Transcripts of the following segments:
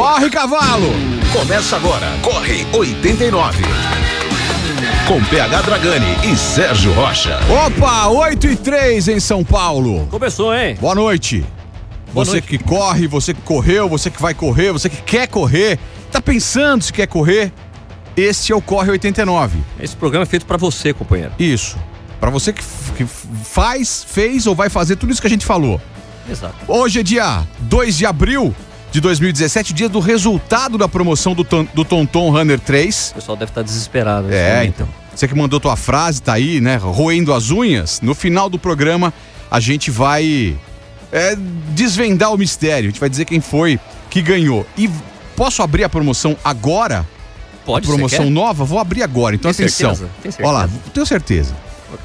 Corre, cavalo! Começa agora. Corre 89. Com PH Dragani e Sérgio Rocha. Opa, 8 e 3 em São Paulo. Começou, hein? Boa noite. Boa você noite. que corre, você que correu, você que vai correr, você que quer correr, tá pensando se quer correr, este é o Corre 89. Esse programa é feito pra você, companheiro. Isso. Pra você que, que faz, fez ou vai fazer tudo isso que a gente falou. Exato. Hoje é dia 2 de abril de 2017, dia do resultado da promoção do, Ton- do Tonton Runner 3. O pessoal deve estar desesperado. nesse É, momento. então. Você que mandou tua frase, tá aí, né? Roendo as unhas. No final do programa, a gente vai é, desvendar o mistério. A gente vai dizer quem foi que ganhou. E posso abrir a promoção agora? Pode, a promoção nova? Vou abrir agora. Então Tem atenção. certeza? Tem certeza? Olha lá, tenho certeza.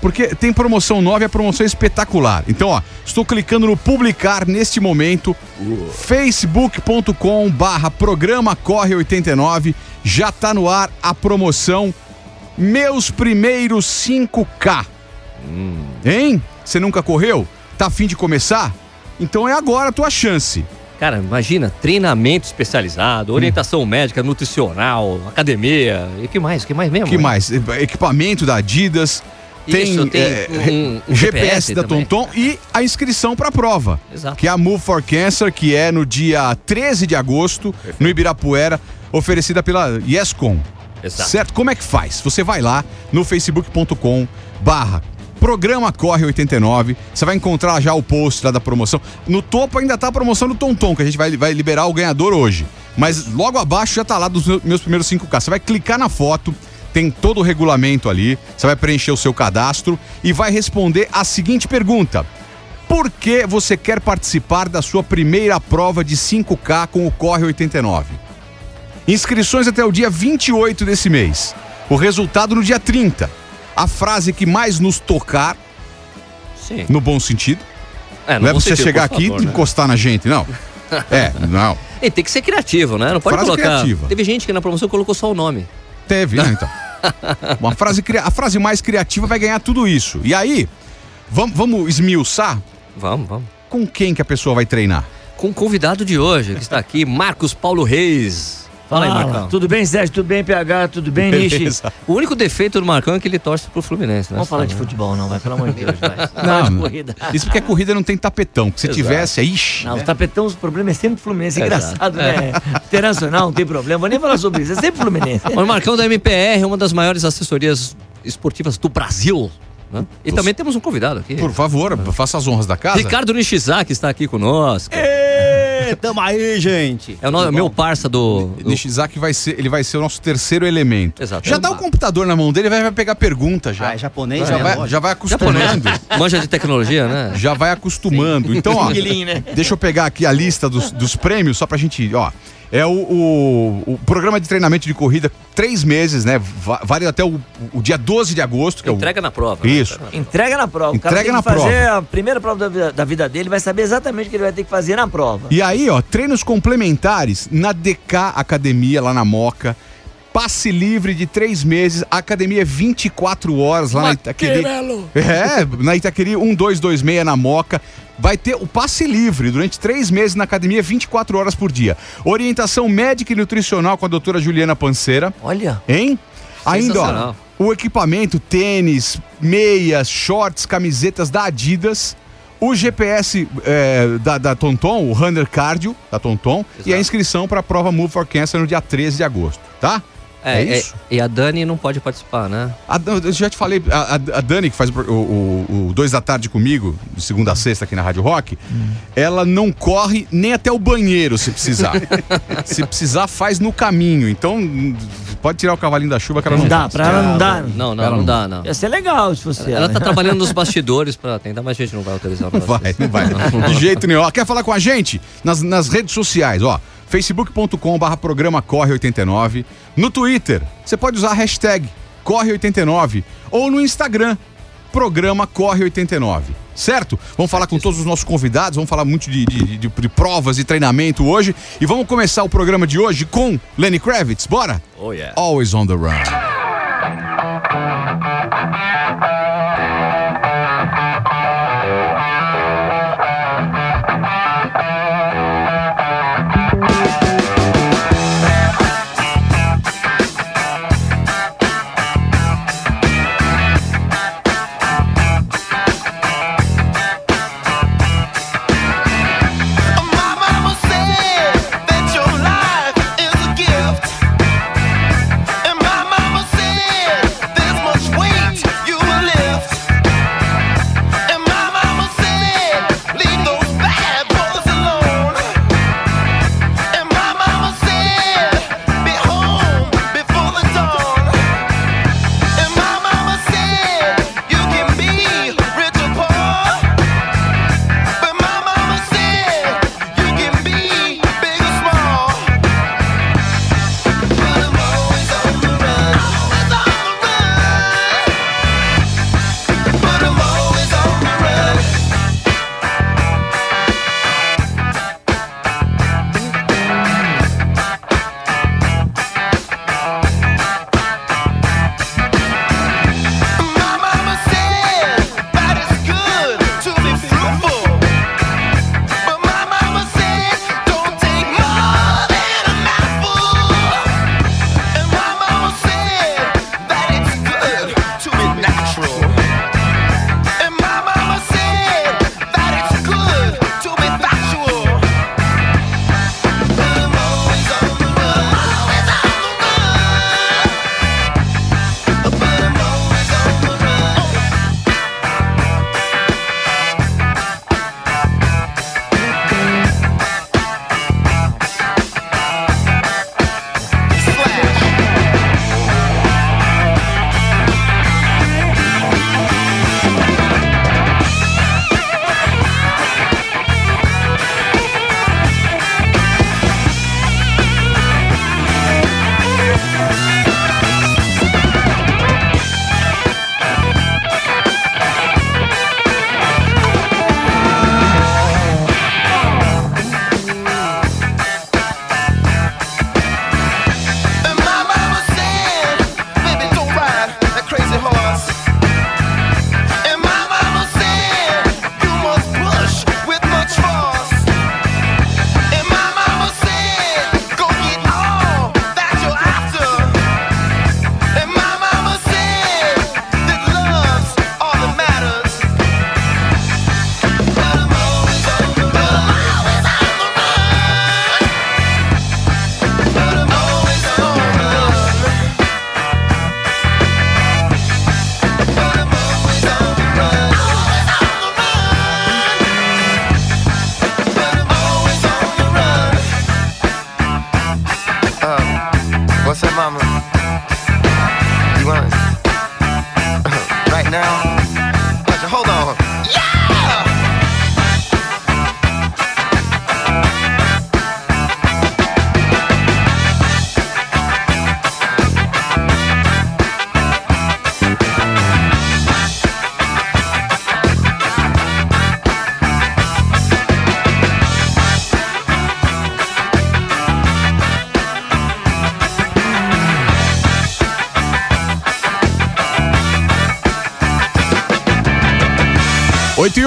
Porque tem promoção nova e a promoção é espetacular. Então, ó, estou clicando no publicar neste momento. facebook.com barra programa corre 89. Já tá no ar a promoção Meus Primeiros 5K. Hein? Você nunca correu? Tá afim de começar? Então é agora a tua chance. Cara, imagina, treinamento especializado, orientação médica, nutricional, academia. E que mais? que mais mesmo? que mais? Equipamento da Adidas. Tem, Isso, tem é, um- um GPS, GPS da também. Tonton e a inscrição para a prova. Exato. Que é a Move for Cancer, que é no dia 13 de agosto, no Ibirapuera, oferecida pela Yescom. Exato. Certo? Como é que faz? Você vai lá no facebook.com barra Programa Corre 89, você vai encontrar já o post lá da promoção. No topo ainda tá a promoção do Tonton, que a gente vai, vai liberar o ganhador hoje. Mas logo abaixo já tá lá dos meus- meus primeiros 5K. Você vai clicar na foto, tem todo o regulamento ali, você vai preencher o seu cadastro e vai responder a seguinte pergunta. Por que você quer participar da sua primeira prova de 5K com o Corre 89? Inscrições até o dia 28 desse mês. O resultado no dia 30. A frase que mais nos tocar, Sim. no bom sentido. É, Não, é você chegar aqui favor, e né? encostar na gente, não. É, não. E tem que ser criativo, né? Não pode Frase colocar. criativa. Teve gente que na promoção colocou só o nome. Teve, né, então. Uma frase, a frase mais criativa vai ganhar tudo isso. E aí, vamos, vamos esmiuçar Vamos, vamos. com quem que a pessoa vai treinar? Com o convidado de hoje, que está aqui, Marcos Paulo Reis. Fala aí, Marcão. Tudo bem, Sérgio? Tudo bem, PH? Tudo bem, Nishi? O único defeito do Marcão é que ele torce pro Fluminense, né? Vamos falar de futebol, não, vai, pelo amor de Deus, vai. Não, de corrida. Isso porque a corrida não tem tapetão. se Exato. tivesse, aí, ixi, Não, né? o tapetão, os problemas é sempre Fluminense. Exato. Engraçado, né? Internacional, não tem problema. Vou nem falar sobre isso. É sempre Fluminense. O Marcão da MPR, uma das maiores assessorias esportivas do Brasil. né? E também temos um convidado aqui. Por favor, faça as honras da casa. Ricardo Nishizaki está aqui conosco. Ê, tamo aí, gente. É o no- meu parça do. do- Nishizaki vai ser, ele vai ser o nosso terceiro elemento. Exato. Já dá o computador na mão dele, vai, vai pegar pergunta já. Ah, é japonês, já, né? vai, já vai Japonês. acostumando. Manja de tecnologia, né? já vai acostumando. Então, ó, né? deixa eu pegar aqui a lista dos, dos prêmios, só pra gente, ó. É o, o, o programa de treinamento de corrida, três meses, né? Va- Vale até o, o dia 12 de agosto, que Entrega na prova. é né? Isso. Entrega na prova. o cara Entrega tem na que fazer prova. a primeira prova da vida, da vida dele, vai saber exatamente o que ele vai ter que fazer na prova. E aí, ó, treinos complementares na DK Academia, lá na Moca. Passe livre de três meses, a academia é 24 horas lá na Itaqueri. É, na Itaqueri 1226 na Moca. Vai ter o passe livre durante três meses na academia, 24 horas por dia. Orientação médica e nutricional com a doutora Juliana Panceira. Olha, Hein? Ainda, ó, o equipamento, tênis, meias, shorts, camisetas da Adidas, o GPS é, da, da Tonton, o Runner Cardio da Tonton, e a Exato. inscrição para a prova Move for Cancer no dia 13 de agosto, tá? É, É é- isso? e a Dani não pode participar, né? A, eu já te falei, a, a- Dani, que faz o, o, o dois da tarde comigo, de segunda a sexta aqui na Rádio Rock, ela não corre nem até o banheiro se precisar. se precisar, faz no caminho. Então, hum, pode tirar o cavalinho da chuva que ela não não dá, faz. pra ela não dá. Não, não, Ela não, não- dá, não. Ia ser legal se fosse ela. Ela tá trabalhando nos bastidores pra tentar, mas a gente não vai autorizar o Não vai, não vai. De jeito nenhum. Ó, Quer falar com a gente? Nas, nas redes sociais, ó. facebook.com barra programa Corre89. No Twitter, você pode usar a hashtag Corre89. Ou no Instagram, programa Corre89. Certo? Vamos falar com todos os nossos convidados, vamos falar muito de, de- de- de provas e treinamento hoje. E vamos começar o programa de hoje com Lenny Kravitz. Bora? Oh, yeah. Always on the run.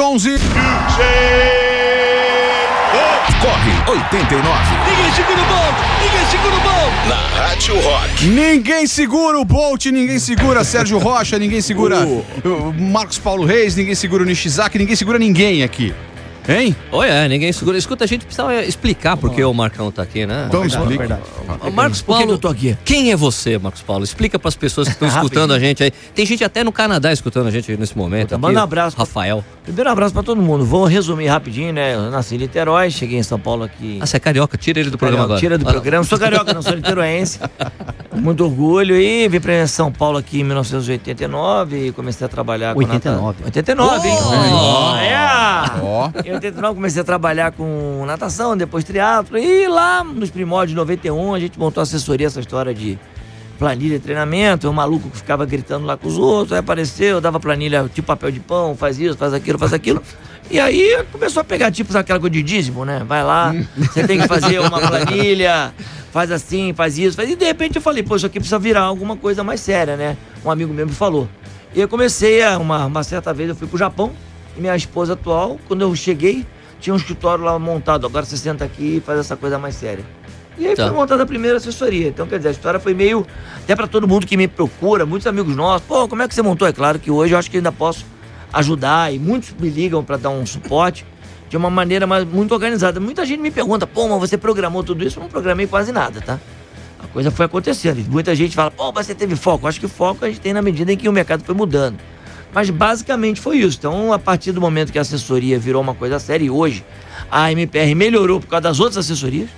11. DJ Corre 89. Ninguém segura o Bolt, ninguém segura o Bolt. Na Rádio Rock. Ninguém segura o Bolt, ninguém segura Sérgio Rocha, ninguém segura o... Marcos Paulo Reis, ninguém segura o Nishizaki, ninguém segura ninguém aqui. Hein? Olha, é, ninguém segura. Escuta, a gente precisava explicar porque o Marcão tá aqui, né? Então, explica. Verdade. Ô, Marcos Paulo, que eu tô aqui? quem é você, Marcos Paulo? Explica pras pessoas que estão escutando a gente aí. Tem gente até no Canadá escutando a gente nesse momento. Aqui. manda um abraço. Rafael. Primeiro abraço pra todo mundo. Vou resumir rapidinho, né? Eu nasci em Niterói, cheguei em São Paulo aqui. Ah, você é carioca, tira ele do programa agora. Tira do Ah, programa. Sou carioca, não sou niteroense. Muito orgulho. E vim pra São Paulo aqui em 1989 e comecei a trabalhar com 89. nata- 89, hein? Oh! É! Ó. Em 89 comecei a trabalhar com natação, depois triatlo. E lá nos primórdios de 91 a gente montou assessoria, essa história de planilha de treinamento. Um maluco que ficava gritando lá com os outros. Aí apareceu, dava planilha tipo papel de pão, faz isso, faz aquilo, faz aquilo. E aí começou a pegar tipo aquela coisa de dízimo, né? Vai lá, você tem que fazer uma planilha, faz assim, faz isso. Faz... E de repente eu falei, isso aqui precisa virar alguma coisa mais séria, né? Um amigo meu me falou. E eu comecei a, uma, uma certa vez, eu fui pro Japão, e minha esposa atual, quando eu cheguei, tinha um escritório lá montado. Agora você senta aqui e faz essa coisa mais séria. E aí Tá. foi montada a primeira assessoria. Então, quer dizer, a história foi meio. Até para todo mundo que me procura, muitos amigos nossos. Pô, como é que você montou? É claro que hoje eu acho que ainda posso ajudar e muitos me ligam para dar um suporte de uma maneira mais, muito organizada. Muita gente me pergunta, pô, mas você programou tudo isso? Eu não programei quase nada, tá? A coisa foi acontecendo. Muita gente fala, pô, mas você teve foco. Eu Acho que foco a gente tem na medida em que o mercado foi mudando. Mas basicamente foi isso. Então, a partir do momento que a assessoria virou uma coisa séria, e hoje a MPR melhorou por causa das outras assessorias,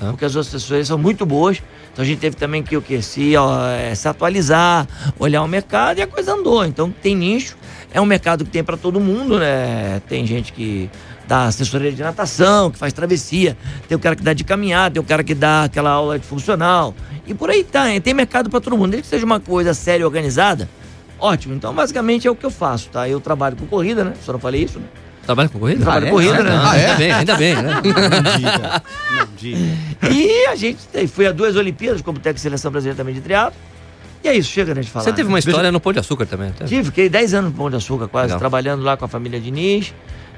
Ah. porque as outras assessorias são muito boas. Então a gente teve também que o que se, ó, é, se atualizar, olhar o mercado e a coisa andou. Então tem nicho, é um mercado que tem para todo mundo, né? Tem gente que dá assessoria de natação, que faz travessia, tem o cara que dá de caminhada, tem o cara que dá aquela aula de funcional. E por aí tá, hein? tem mercado para todo mundo. Desde que seja uma coisa séria e organizada, ótimo. Então basicamente é o que eu faço, tá? Eu trabalho com corrida, né? Só não falei isso, né? Trabalha com corrida? Trabalho com corrida, né? Ah, Ah, é? Ainda bem, ainda bem, né? E a gente fui a duas Olimpíadas como técnico de seleção brasileira também de triatlo. E é isso, chega né, de falar. Você teve uma história no Pão de Açúcar também. tá? Tive, fiquei 10 anos no Pão de Açúcar quase, Legal. trabalhando lá com a família Diniz,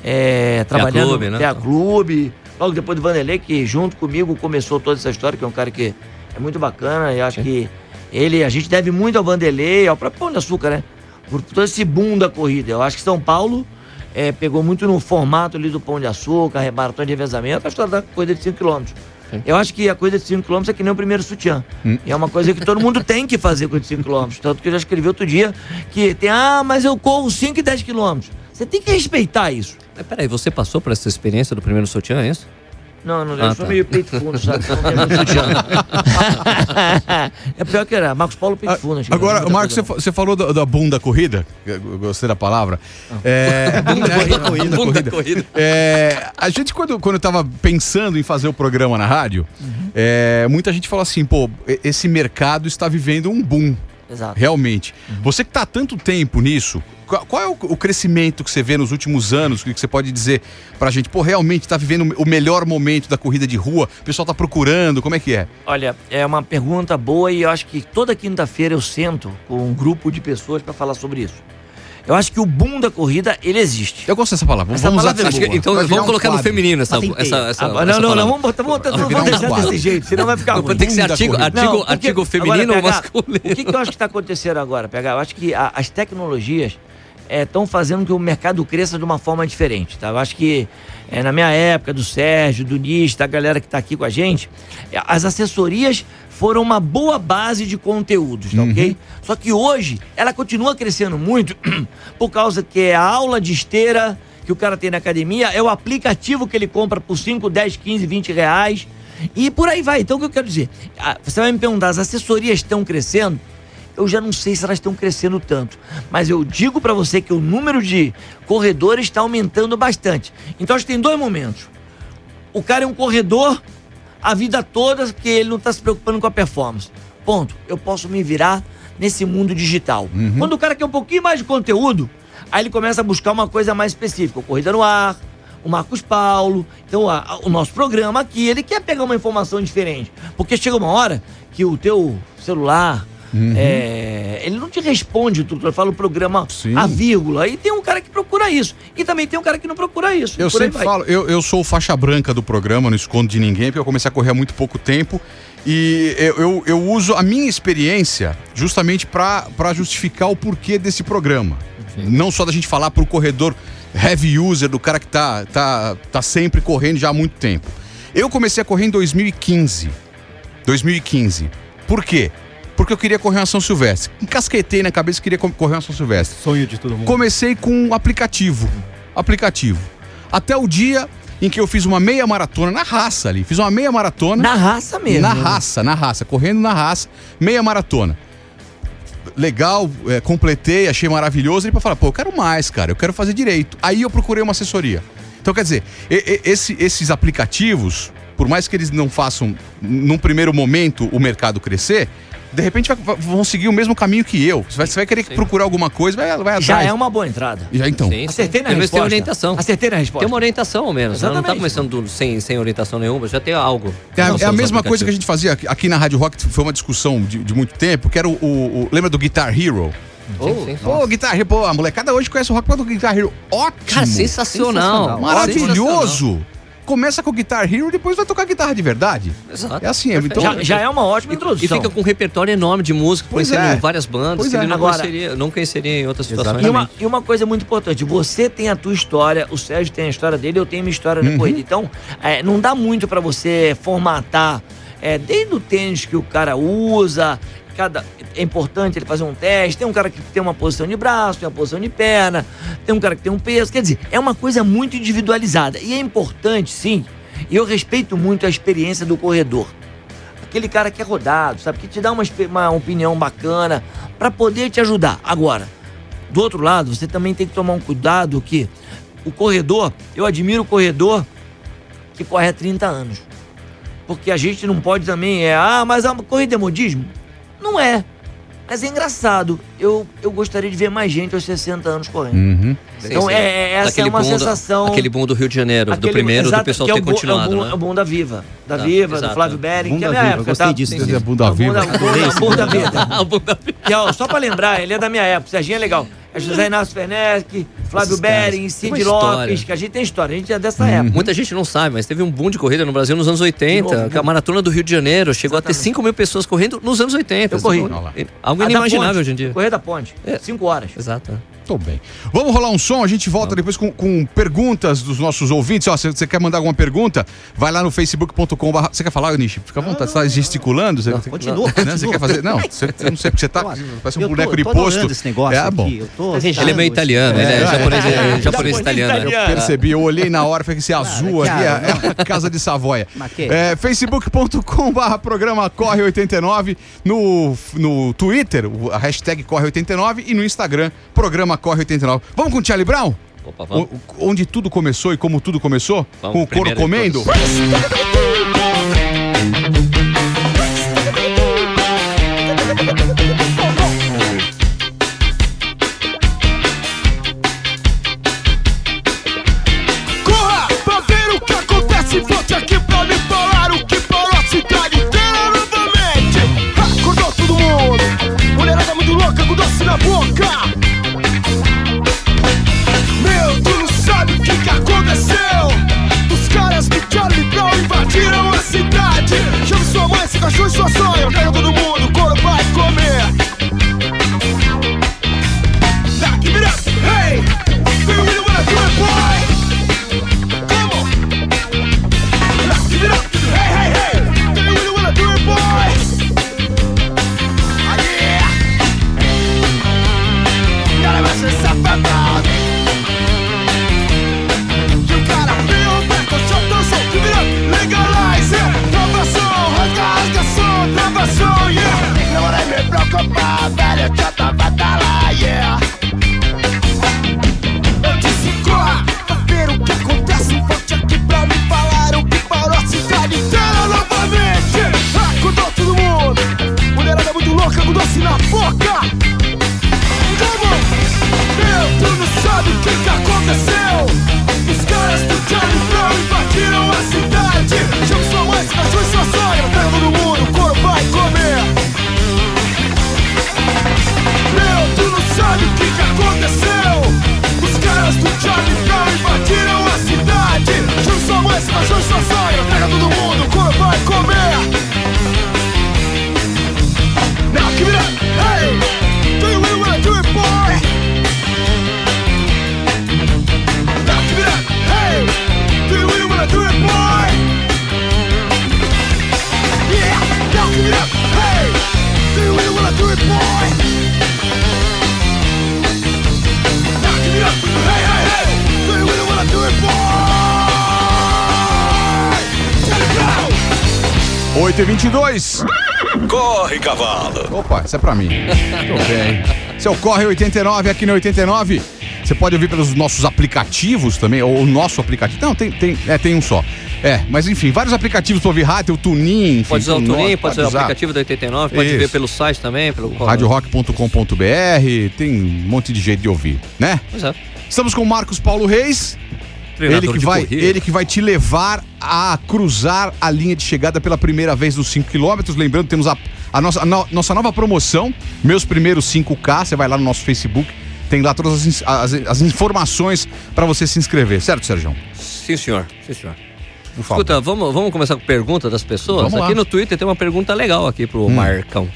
é, trabalhando Clube, né? Tea Clube, logo depois do Vanderlei, que junto comigo começou toda essa história, que é um cara que é muito bacana, e acho que ele, a gente deve muito ao Vanderlei, ao próprio Pão de Açúcar, né? Por todo esse boom da corrida. Eu acho que São Paulo é, pegou muito no formato ali do Pão de Açúcar, maratona de revezamento, a história da corrida de 5 km. Eu acho que a coisa de 5 km é que nem o primeiro sutiã. E é uma coisa que todo mundo tem que fazer com 5 km. Tanto que eu já escrevi outro dia que tem, ah, mas eu corro 5 e 10 km. Você tem que respeitar isso. Mas peraí, você passou por essa experiência do primeiro sutiã, é isso? Não, não, Ah, eu sou tá. meio peito fundo, sabe? É pior que era. Marcos Paulo peito fundo. Agora, Marcos, você, falou da, da bunda corrida. Eu gostei da palavra. É, bunda corrida. Bunda corrida. É, a gente, quando, quando eu tava pensando em fazer o programa na rádio, é, muita gente falou assim: pô, esse mercado está vivendo um boom. Exato. Realmente. Você que está há tanto tempo nisso, qual, é o, crescimento que você vê nos últimos anos? O que você pode dizer pra gente? Pô, realmente está vivendo o melhor momento da corrida de rua? O pessoal tá procurando? Como é que é? Olha, é uma pergunta boa e eu acho que toda quinta-feira eu sento com um grupo de pessoas para falar sobre isso. Eu acho que o boom da corrida, ele existe. Eu gosto dessa palavra. Essa vamos usar palavra é essa- Acho que- então Vai vamos um colocar no feminino essa, essa, essa, Ah, essa não, não, palavra. não, vamos botar, vamos, botar- não vamos um deixar quadro. desse jeito, senão vai ficar Não, ruim. tem que ser artigo, artigo, Não, porque- artigo agora, feminino ou masculino? O que, que eu acho que está acontecendo agora, PH? Eu acho que a- as tecnologias estão fazendo que o mercado cresça de uma forma diferente, tá? Eu acho que é, na minha época, do Sérgio, do Nis, da galera que está aqui com a gente, é, as assessorias foram uma boa base de conteúdos, tá ok? Só que hoje ela continua crescendo muito por causa que é a aula de esteira que o cara tem na academia, é o aplicativo que ele compra por 5, 10, 15, 20 reais E por aí vai. Então, o que eu quero dizer? Ah, Você vai me perguntar, as assessorias estão crescendo? Eu já não sei se elas estão crescendo tanto. Mas eu digo pra você que o número de corredores está aumentando bastante. Então, acho que tem dois momentos. O cara é um corredor a vida toda que ele não está se preocupando com a performance. Ponto. Eu posso me virar nesse mundo digital. Quando o cara quer um pouquinho mais de conteúdo, aí ele começa a buscar uma coisa mais específica. O Corrida no Ar, o Marcos Paulo, então a- a- o nosso programa aqui, ele quer pegar uma informação diferente. Porque chega uma hora que o teu celular, é, ele não te responde tudo. Eu falo o programa Sim. a vírgula. E tem um cara que procura isso. E também tem um cara que não procura isso. Eu sempre falo, eu, eu sou faixa branca do programa, não escondo de ninguém, porque eu comecei a correr há muito pouco tempo. E eu, eu, eu uso a minha experiência justamente para justificar o porquê desse programa. Não só da gente falar pro corredor heavy user, do cara que tá, tá, tá sempre correndo já há muito tempo. Eu comecei a correr em 2015. 2015. Por quê? Porque eu queria correr uma São Silvestre. Encasquetei na cabeça que queria co- correr uma São Silvestre. Sonho de todo mundo. Comecei com um aplicativo. Aplicativo. Até o dia em que eu fiz uma meia maratona na raça ali. Fiz uma meia maratona. Na raça mesmo. Na né? raça, na raça, correndo na raça, meia maratona. Legal, é, completei, achei maravilhoso. E para falar, pô, eu quero mais, cara, eu quero fazer direito. Aí eu procurei uma assessoria. Então, quer dizer, e- e- esse- esses aplicativos, por mais que eles não façam, num primeiro momento, o mercado crescer, de repente vai- vão seguir o mesmo caminho que eu. Você vai, você vai querer procurar alguma coisa, vai, vai Já atrás. é uma boa entrada. Já então. Sim, sim. Acertei na Pelo menos tem resposta. orientação. Acertei na resposta. Tem uma orientação ao menos. Ela não tá Exatamente. começando do- sem, sem orientação nenhuma, já tem algo. É a, Não é a mesma coisa que a gente fazia aqui- aqui na Rádio Rock, foi uma discussão de, de muito tempo, que era o, o- o- Lembra do Guitar Hero? Sim, sim. Pô, Guitar Hero, pô, a molecada hoje conhece o rock do Guitar Hero. Ótimo! Cara, sensacional. Maravilhoso! Começa com o Guitar Hero e depois vai tocar guitarra de verdade. Exato. É assim, é, então. já, já é uma ótima E introdução. fica com um repertório enorme de música, Pois conhecendo é. várias bandas Pois que é. ele não, Agora- conheceria, não conheceria em outras situações. E uma, e uma coisa muito importante, você tem a tua história, o Sérgio tem a história dele, eu tenho minha história Uhum. na corrida. Então, é, não dá muito pra você formatar, é, desde o tênis que o cara usa, cada, é importante ele fazer um teste, tem um cara que tem uma posição de braço, tem uma posição de perna, tem um cara que tem um peso, quer dizer, é uma coisa muito individualizada. E é importante, sim, e eu respeito muito a experiência do corredor aquele cara que é rodado, sabe? Que te dá uma, uma opinião bacana pra poder te ajudar. Agora, do outro lado, você também tem que tomar um cuidado que o corredor, eu admiro o corredor que corre há 30 anos. Porque a gente não pode também, é, ah, mas a corrida é modismo? Não é. Mas é engraçado. Eu, eu gostaria de ver mais gente aos 60 anos correndo. Uhum. Sim, Então, sim. é- é- essa Daquele é uma boom do- sensação- Aquele boom do Rio de Janeiro, do Aquele- primeiro, exato, do pessoal que é ter o boom- continuado, é o boom, né? é o boom da Viva. Da Tá, Viva, exato. do Flávio Bering, Boom que é da minha Viva, época, gostei tá? disso. Bunda É o boom viva. da- o boom da- o boom da vida. Ah, o boom da vida. Que, ó, só pra lembrar, ele é da minha época. Serginho é legal. É José Inácio Fernesc, Flávio. Bering, Cid. Lopes, que a gente tem história, a gente é dessa época. Muita gente não sabe, mas teve um boom de corrida no Brasil nos anos 80. De novo, que a maratona do Rio de Janeiro chegou a ter Exatamente. 5 mil pessoas correndo nos anos 80. Eu corri. Algo inimaginável ponte, hoje em dia. Correr da ponte. É. Cinco horas. Exato. Tô bem. Vamos rolar um som, a gente volta depois com, com perguntas dos nossos ouvintes. Ó, se você quer mandar alguma pergunta, vai lá no facebook.com. Você quer falar, Nishi? Fica à vontade, você tá gesticulando? Você, Continua, Né? Você continua. quer fazer? Não, você, eu não sei porque você tá. Parece um Eu tô- boneco de tô posto. adorando esse negócio é, bom. aqui. Eu tô Ele é meio italiano, É, ele é, é, japonês, é. é, japonês italiano. né? italiano. Percebi, eu olhei na hora, falei que esse azul que ali é, cara, é a casa de Savoia. É, facebook.com barra programa Corre89, no, no Twitter, a hashtag Corre89 e no Instagram, programa Corre89. Vamos com o Charlie Brown? Opa, vamos. O- onde tudo começou e como tudo começou? Vamos, com o couro comendo? 8h22. Corre, cavalo. Opa, isso é pra mim. Tô bem. O Corre 89 aqui no 89. Você pode ouvir pelos nossos aplicativos também, ou o nosso aplicativo. Não, tem, tem, é, tem um só. É, mas enfim, vários aplicativos pra ouvir rádio, o Tunin, enfim. Pode usar o Tunin, pode usar o aplicativo da 89, pode Isso. ver pelo site também, pelo radiorock.com.br, tem um monte de jeito de ouvir, né? Pois é. Estamos com o Marcos Paulo Reis, Treinador ele que, vai, corrida. ele que vai te levar a cruzar a linha de chegada pela primeira vez nos 5 km. Lembrando, temos a, a nossa, a no- nossa nova promoção, Meus Primeiros 5K. Você vai lá no nosso Facebook, tem lá todas as, as- as informações para você se inscrever, certo, Sérgio? Sim, senhor. Sim, senhor. Escuta, vamos, vamos começar com pergunta das pessoas? Vamos lá. aqui no Twitter tem uma pergunta legal aqui pro Hum. Marcão.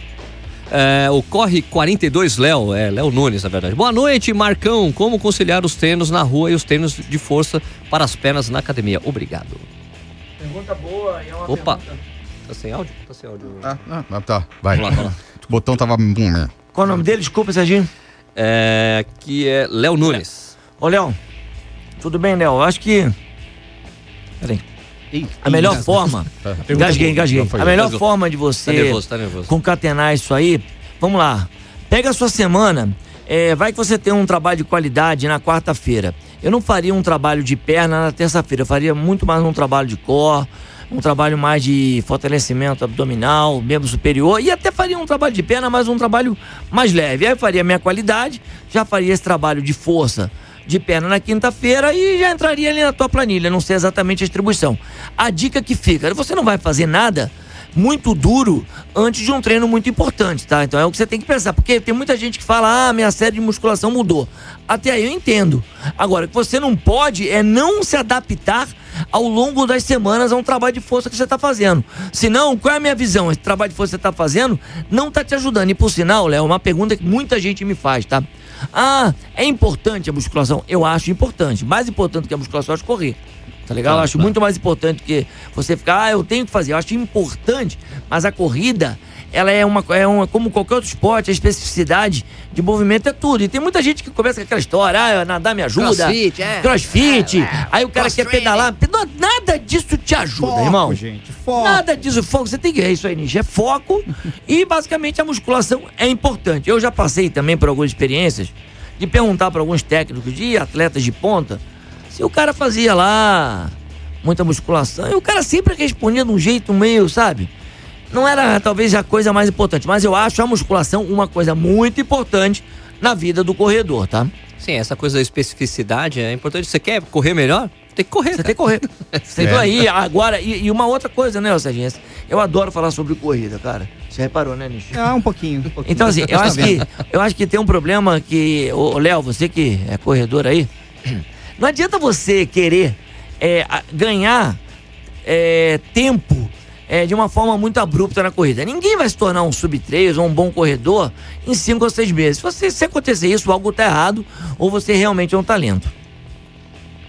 É, o Corre 42 Léo, é Léo Nunes, na verdade. Boa noite, Marcão. Como conciliar os treinos na rua e os treinos de força para as pernas na academia? Obrigado. Pergunta boa e é uma Opa. pergunta- Tá sem áudio? Tá sem áudio. Ah, ah, tá, vai. Vamos lá, vamos lá. O botão tava. hum, Qual o nome dele? Desculpa, Serginho. É, que é Léo Nunes. Ô, Léo. Tudo bem, Léo? Eu acho que. Peraí. A melhor forma. Engasguei, engasguei. foi A melhor forma de você Tá nervoso, tá nervoso. concatenar isso aí. Vamos lá. Pega a sua semana. é, vai que você tem um trabalho de qualidade na quarta-feira. Eu não faria um trabalho de perna na terça-feira. Eu faria muito mais um trabalho de core, um trabalho mais de fortalecimento abdominal, membro superior. E até faria um trabalho de perna, mas um trabalho mais leve. Aí eu faria minha qualidade, já faria esse trabalho de força de perna na quinta-feira e já entraria ali na tua planilha. Não sei exatamente a distribuição. A dica que fica: você não vai fazer nada muito duro antes de um treino muito importante, tá? Então é o que você tem que pensar, porque tem muita gente que fala: "Ah, minha série de musculação mudou". Até aí eu entendo. Agora, o que você não pode é não se adaptar ao longo das semanas a um trabalho de força que você está fazendo. Senão, qual é a minha visão? Esse trabalho de força que você está fazendo não está te ajudando. E por sinal, Léo, uma pergunta que muita gente me faz, tá? Ah, é importante a musculação? Eu acho importante. Mais importante que a musculação, eu acho correr. Tá legal? eu acho muito mais importante que você ficar, ah, eu tenho que fazer. Eu acho importante, mas a corrida, ela é uma, é uma como qualquer outro esporte, a especificidade de movimento é tudo. E tem muita gente que começa com aquela história, ah, nadar me ajuda. Crossfit, é. Crossfit. Aí o cara quer pedalar. Não, Nada disso te ajuda, irmão. gente, foco. Nada disso, foco. Você tem que. É isso aí, Nietzsche. É foco. e basicamente a musculação é importante. Eu já passei também por algumas experiências de perguntar para alguns técnicos de atletas de ponta se o cara fazia lá muita musculação. E o cara sempre respondia de um jeito meio, sabe? Não era talvez a coisa mais importante, mas eu acho a musculação uma coisa muito importante na vida do corredor, tá? Sim, essa coisa da especificidade é importante. Você quer correr melhor? Tem que correr. Você cara. tem que correr. Você É. viu aí, agora, e, e uma outra coisa, né, Serginho? Eu adoro falar sobre corrida, cara. Você reparou, né, Nicho? Ah, um pouquinho. um pouquinho. Então, assim, eu Tá acho, que, eu acho que tem um problema que. Ô, Léo, você que é corredor aí, não adianta você querer é, ganhar é, tempo é, de uma forma muito abrupta na corrida. Ninguém vai se tornar um sub-3 ou um bom corredor em cinco ou seis meses. Se, você, se acontecer isso, algo tá errado, ou você realmente é um talento.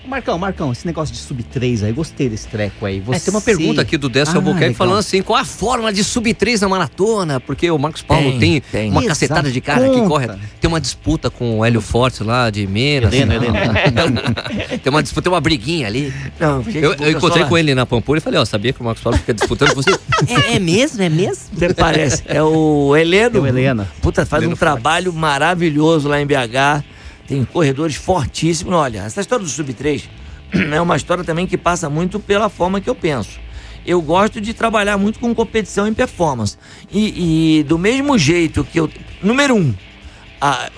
Marcão, Marcão, esse negócio de sub 3 aí, gostei desse treco aí. É, Você... tem uma pergunta aqui do Décio Ah, Albuquerque falando assim: qual a fórmula de sub 3 na maratona? Porque o Marcos Paulo Tem, tem, tem. uma Exato, cacetada de cara que conta. corre. Tem uma disputa com o Hélio Forte lá de Minas. Helena, tem uma disputa, tem uma briguinha ali. Não, Eu, eu encontrei só- com ele na Pampulha e falei: Ó, sabia que o Marcos Paulo fica disputando com você? é, é mesmo? É mesmo? Até parece. É o Heleno. É o Helena. Puta, faz Heleno um trabalho maravilhoso lá em BH. Tem corredores fortíssimos. Olha, essa história do Sub-3 é uma história também que passa muito pela forma que eu penso. Eu gosto de trabalhar muito com competição e performance. E, e do mesmo jeito que eu. Número um, a-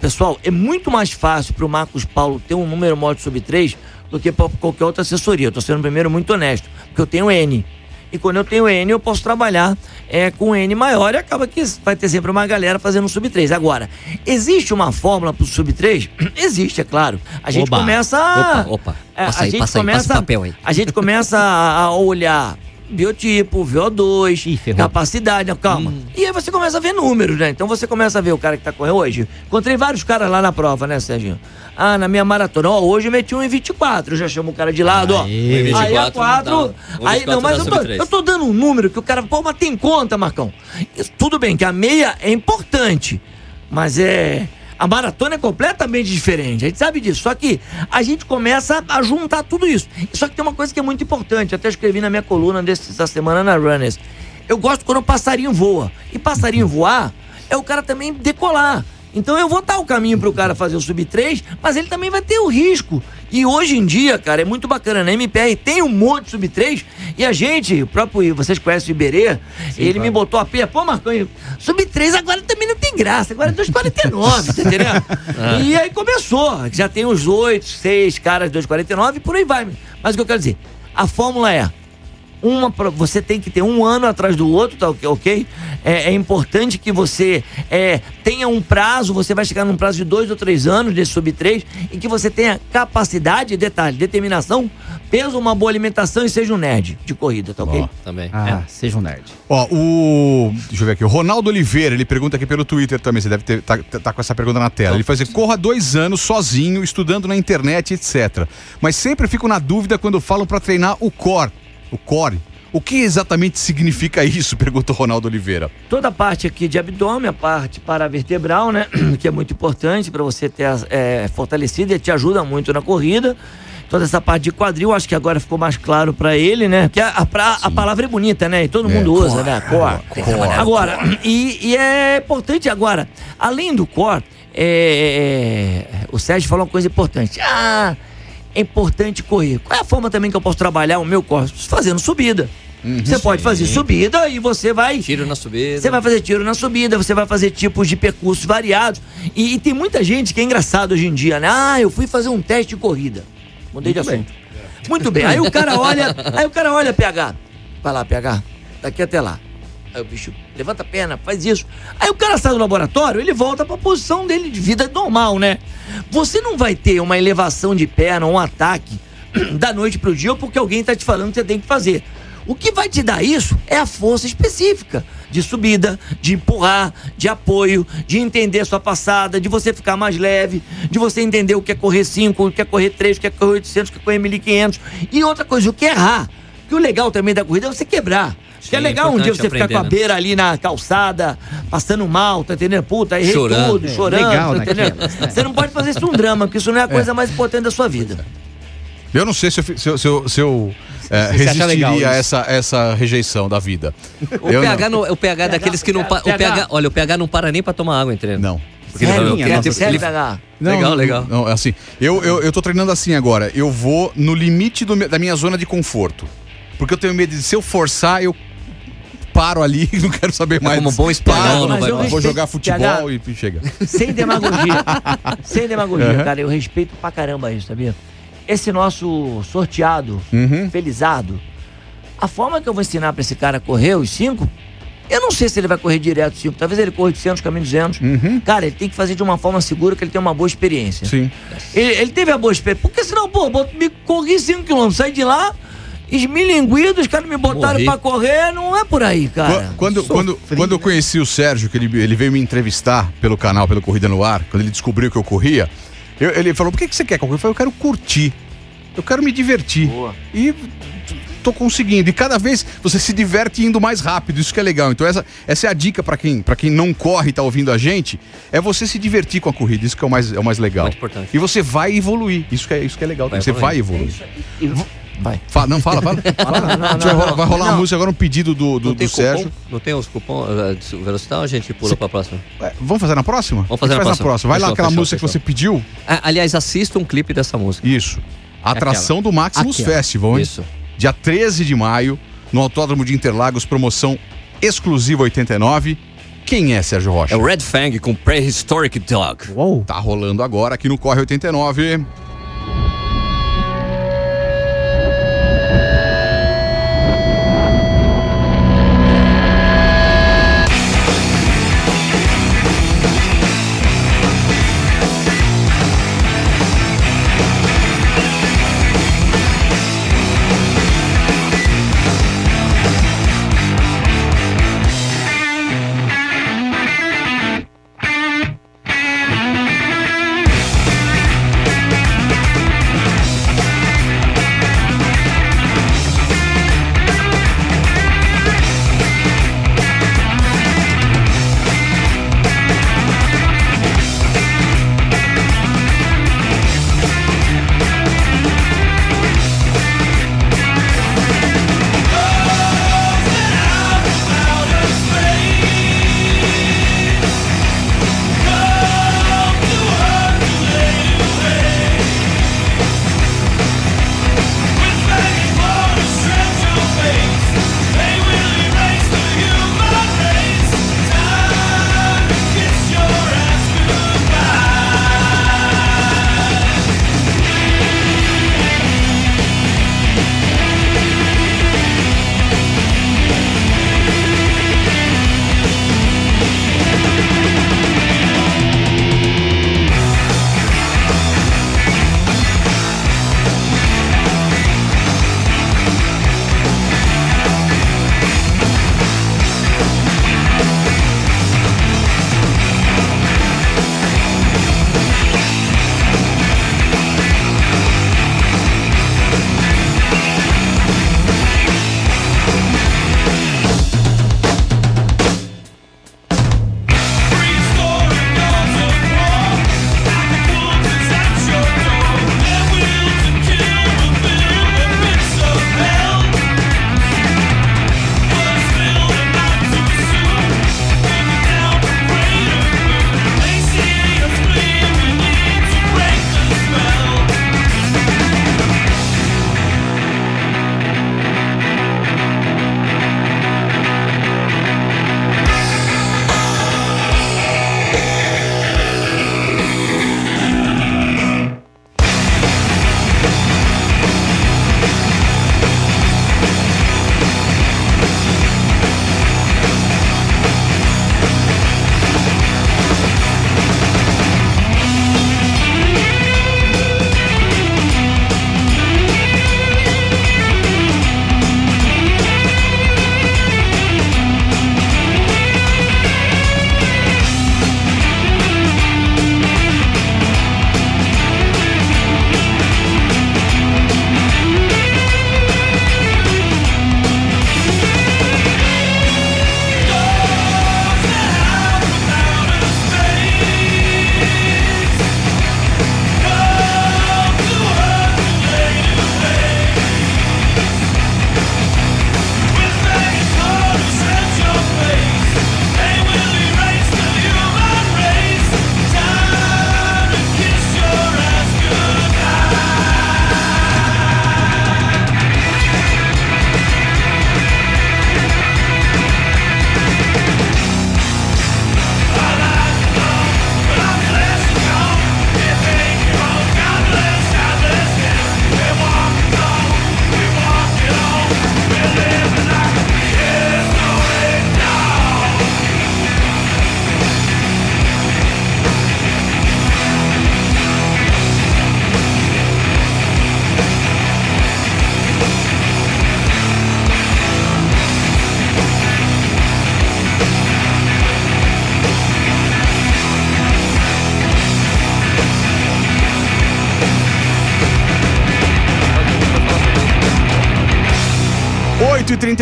pessoal, é muito mais fácil para o Marcos Paulo ter um número maior de sub-3 do que para qualquer outra assessoria. Eu tô sendo primeiro muito honesto, porque eu tenho N. E quando eu tenho N, eu posso trabalhar é, com N maior e acaba que vai ter sempre uma galera fazendo sub-3. Agora, existe uma fórmula para o sub-3? existe, é claro. A gente Oba, começa a. opa, opa. É, Passa a aí, gente passa aí, passa começa, o papel aí. A gente começa a, olhar biotipo, VO2, Ih, capacidade, calma. Hum. E aí você começa a ver números, né? Então você começa a ver o cara que tá correndo hoje. Encontrei vários caras lá na prova, né, Serginho? Ah, na minha maratona, ó, hoje eu meti um em 24, eu já chamo o cara de lado, ó. Aê. Aí a 24 4, não dá. Aí, 24 não, mas eu tô, eu tô dando um número que o cara, pô, mas tem conta, Marcão. Isso, tudo bem que a meia é importante, mas é... A maratona é completamente diferente, a gente sabe disso. Só que a gente começa a juntar tudo isso. Só que tem uma coisa que é muito importante, até escrevi na minha coluna dessa semana na Runners. Eu gosto quando o passarinho voa. E passarinho voar é o cara também decolar. Então eu vou dar o caminho pro cara fazer o sub 3, mas ele também vai ter o risco. E hoje em dia, cara, é muito bacana. Na MPR tem um monte de sub 3 e a gente, o próprio, vocês conhecem o Iberê, ele me botou a pia, pô, Marcão, sub 3 agora também não tem graça, agora é 2,49, tá entendendo? E aí começou, já tem os 8, 6 caras 2,49 e por aí vai. Mas o que eu quero dizer, a fórmula é uma você tem que ter um ano atrás do outro, tá ok? ok? É, é importante que você é, tenha um prazo, você vai chegar num prazo de dois ou três anos desse sub 3 e que você tenha capacidade, detalhe, determinação, peso, uma boa alimentação e seja um nerd de corrida, tá ok? Ó. Também. Ah, seja um nerd. Ó, o. Deixa eu ver aqui. O Ronaldo Oliveira, ele pergunta aqui pelo Twitter também. Você deve ter, tá, tá com essa pergunta na tela. Ele faz assim: corra dois anos sozinho, estudando na internet, etc. Mas sempre fico na dúvida quando falam pra treinar o core. O core. O que exatamente significa isso? Pergunta o Ronaldo Oliveira. Toda a parte aqui de abdômen, a parte paravertebral, né? Que é muito importante para você ter é, fortalecido e te ajuda muito na corrida. Toda essa parte de quadril, acho que agora ficou mais claro para ele, né? Porque a, a, pra- a palavra é bonita, né? E todo É, mundo core, usa, né? Core. core, Agora, e, e é importante agora, além do core, é, é, o Sérgio falou uma coisa importante. Ah, é importante correr. Qual é a forma também que eu posso trabalhar o meu corpo? Fazendo subida. você pode fazer subida e você vai Tiro na subida. você vai fazer tiro na subida, você vai fazer tipos de percursos variados. E, e tem muita gente que é engraçado hoje em dia, né? Ah, eu fui fazer um teste de corrida. Mudei de assunto. Muito bem. Aí o cara olha, aí o cara olha, PH. Vai lá, PH. Daqui até lá. Aí o bicho levanta a perna, faz isso. Aí o cara sai do laboratório, ele volta pra posição dele de vida normal, né? Você não vai ter uma elevação de perna, um ataque da noite pro dia ou porque alguém tá te falando que você tem que fazer. O que vai te dar isso é a força específica de subida, de empurrar, de apoio, de entender sua passada, de você ficar mais leve, de você entender o que é correr 5, o que é correr 3, o que é correr 800, o que é correr 1500. E outra coisa, o que é errar. Que o legal também da corrida é você quebrar. Que é Sim, legal um dia você ficar com a né? beira ali na calçada, passando mal, tá entendendo? Puta, errei Chorando. tudo, É, chorando, legal, tá entendendo? aquelas, né? Você não pode fazer isso um drama, porque isso não é a coisa mais importante da sua vida. Eu não sei se eu, se eu, se eu, se eu, é, legal resistiria a essa, essa rejeição da vida. O Eu PH, não. não, o PH é daqueles que não. pa- O PH. Olha, o PH não para nem pra tomar água treino. Não. Porque Sério, ele- nossa, ele- PH? Legal, legal. Não, assim, eu, eu, eu tô treinando assim agora. Eu vou no limite do da minha zona de conforto. Porque eu tenho medo de, se eu forçar, eu paro ali não quero saber mais. como bom espanhol, não vai. Vou jogar futebol PH. e, chega. Sem demagogia. Sem demagogia, Uhum. cara. Eu respeito pra caramba isso, sabia? Esse nosso sorteado, Uhum. felizado, a forma que eu vou ensinar pra esse cara a correr os 5, eu não sei se ele vai correr direto 5. Talvez ele corra 800, caminho 200. Uhum. Cara, ele tem que fazer de uma forma segura que ele tenha uma boa experiência. Sim. Ele, ele teve a boa experiência. Porque senão, pô, me corri 5km, saí de lá, esmilinguido, os caras me botaram Morri. pra correr, não é por aí, cara. Qu- Quando, quando, quando eu conheci o Sérgio, que ele, ele veio me entrevistar pelo canal, pelo Corrida no Ar, quando ele descobriu que eu corria, eu- ele falou: por que, que você quer correr? Eu falei: eu quero curtir. Eu quero me divertir. Boa. E tô conseguindo. E cada vez você se diverte indo mais rápido. Isso que é legal. Então, essa, essa é a dica pra quem, pra quem não corre e tá ouvindo a gente: é você se divertir com a corrida. Isso que é o mais, é o mais legal. Muito importante. E você vai evoluir. Isso que é, isso que é legal. Vai você evoluir. vai evoluir. E- Vai. Fala- não, fala, fala. Fala. não, A vai não, rolar, não. vai rolar uma Não. música agora, um pedido do, do, Não do cupom? Sérgio. Não tem os cupons uh, de velocidade ou a gente pula pra próxima? É, vamos fazer na próxima? Vamos fazer A gente na faz próxima. Vai lá Fechou, aquela fechou, música que fechou. você pediu. Ah, aliás, assista um clipe dessa música. Isso. A atração do Maximus Aquela. Festival, hein? Isso. Dia 13 de maio, no Autódromo de Interlagos, promoção exclusiva 89. Quem é Sérgio Rocha? É o Red Fang com Prehistoric Dog. Uou. Tá rolando agora aqui no Corre 89.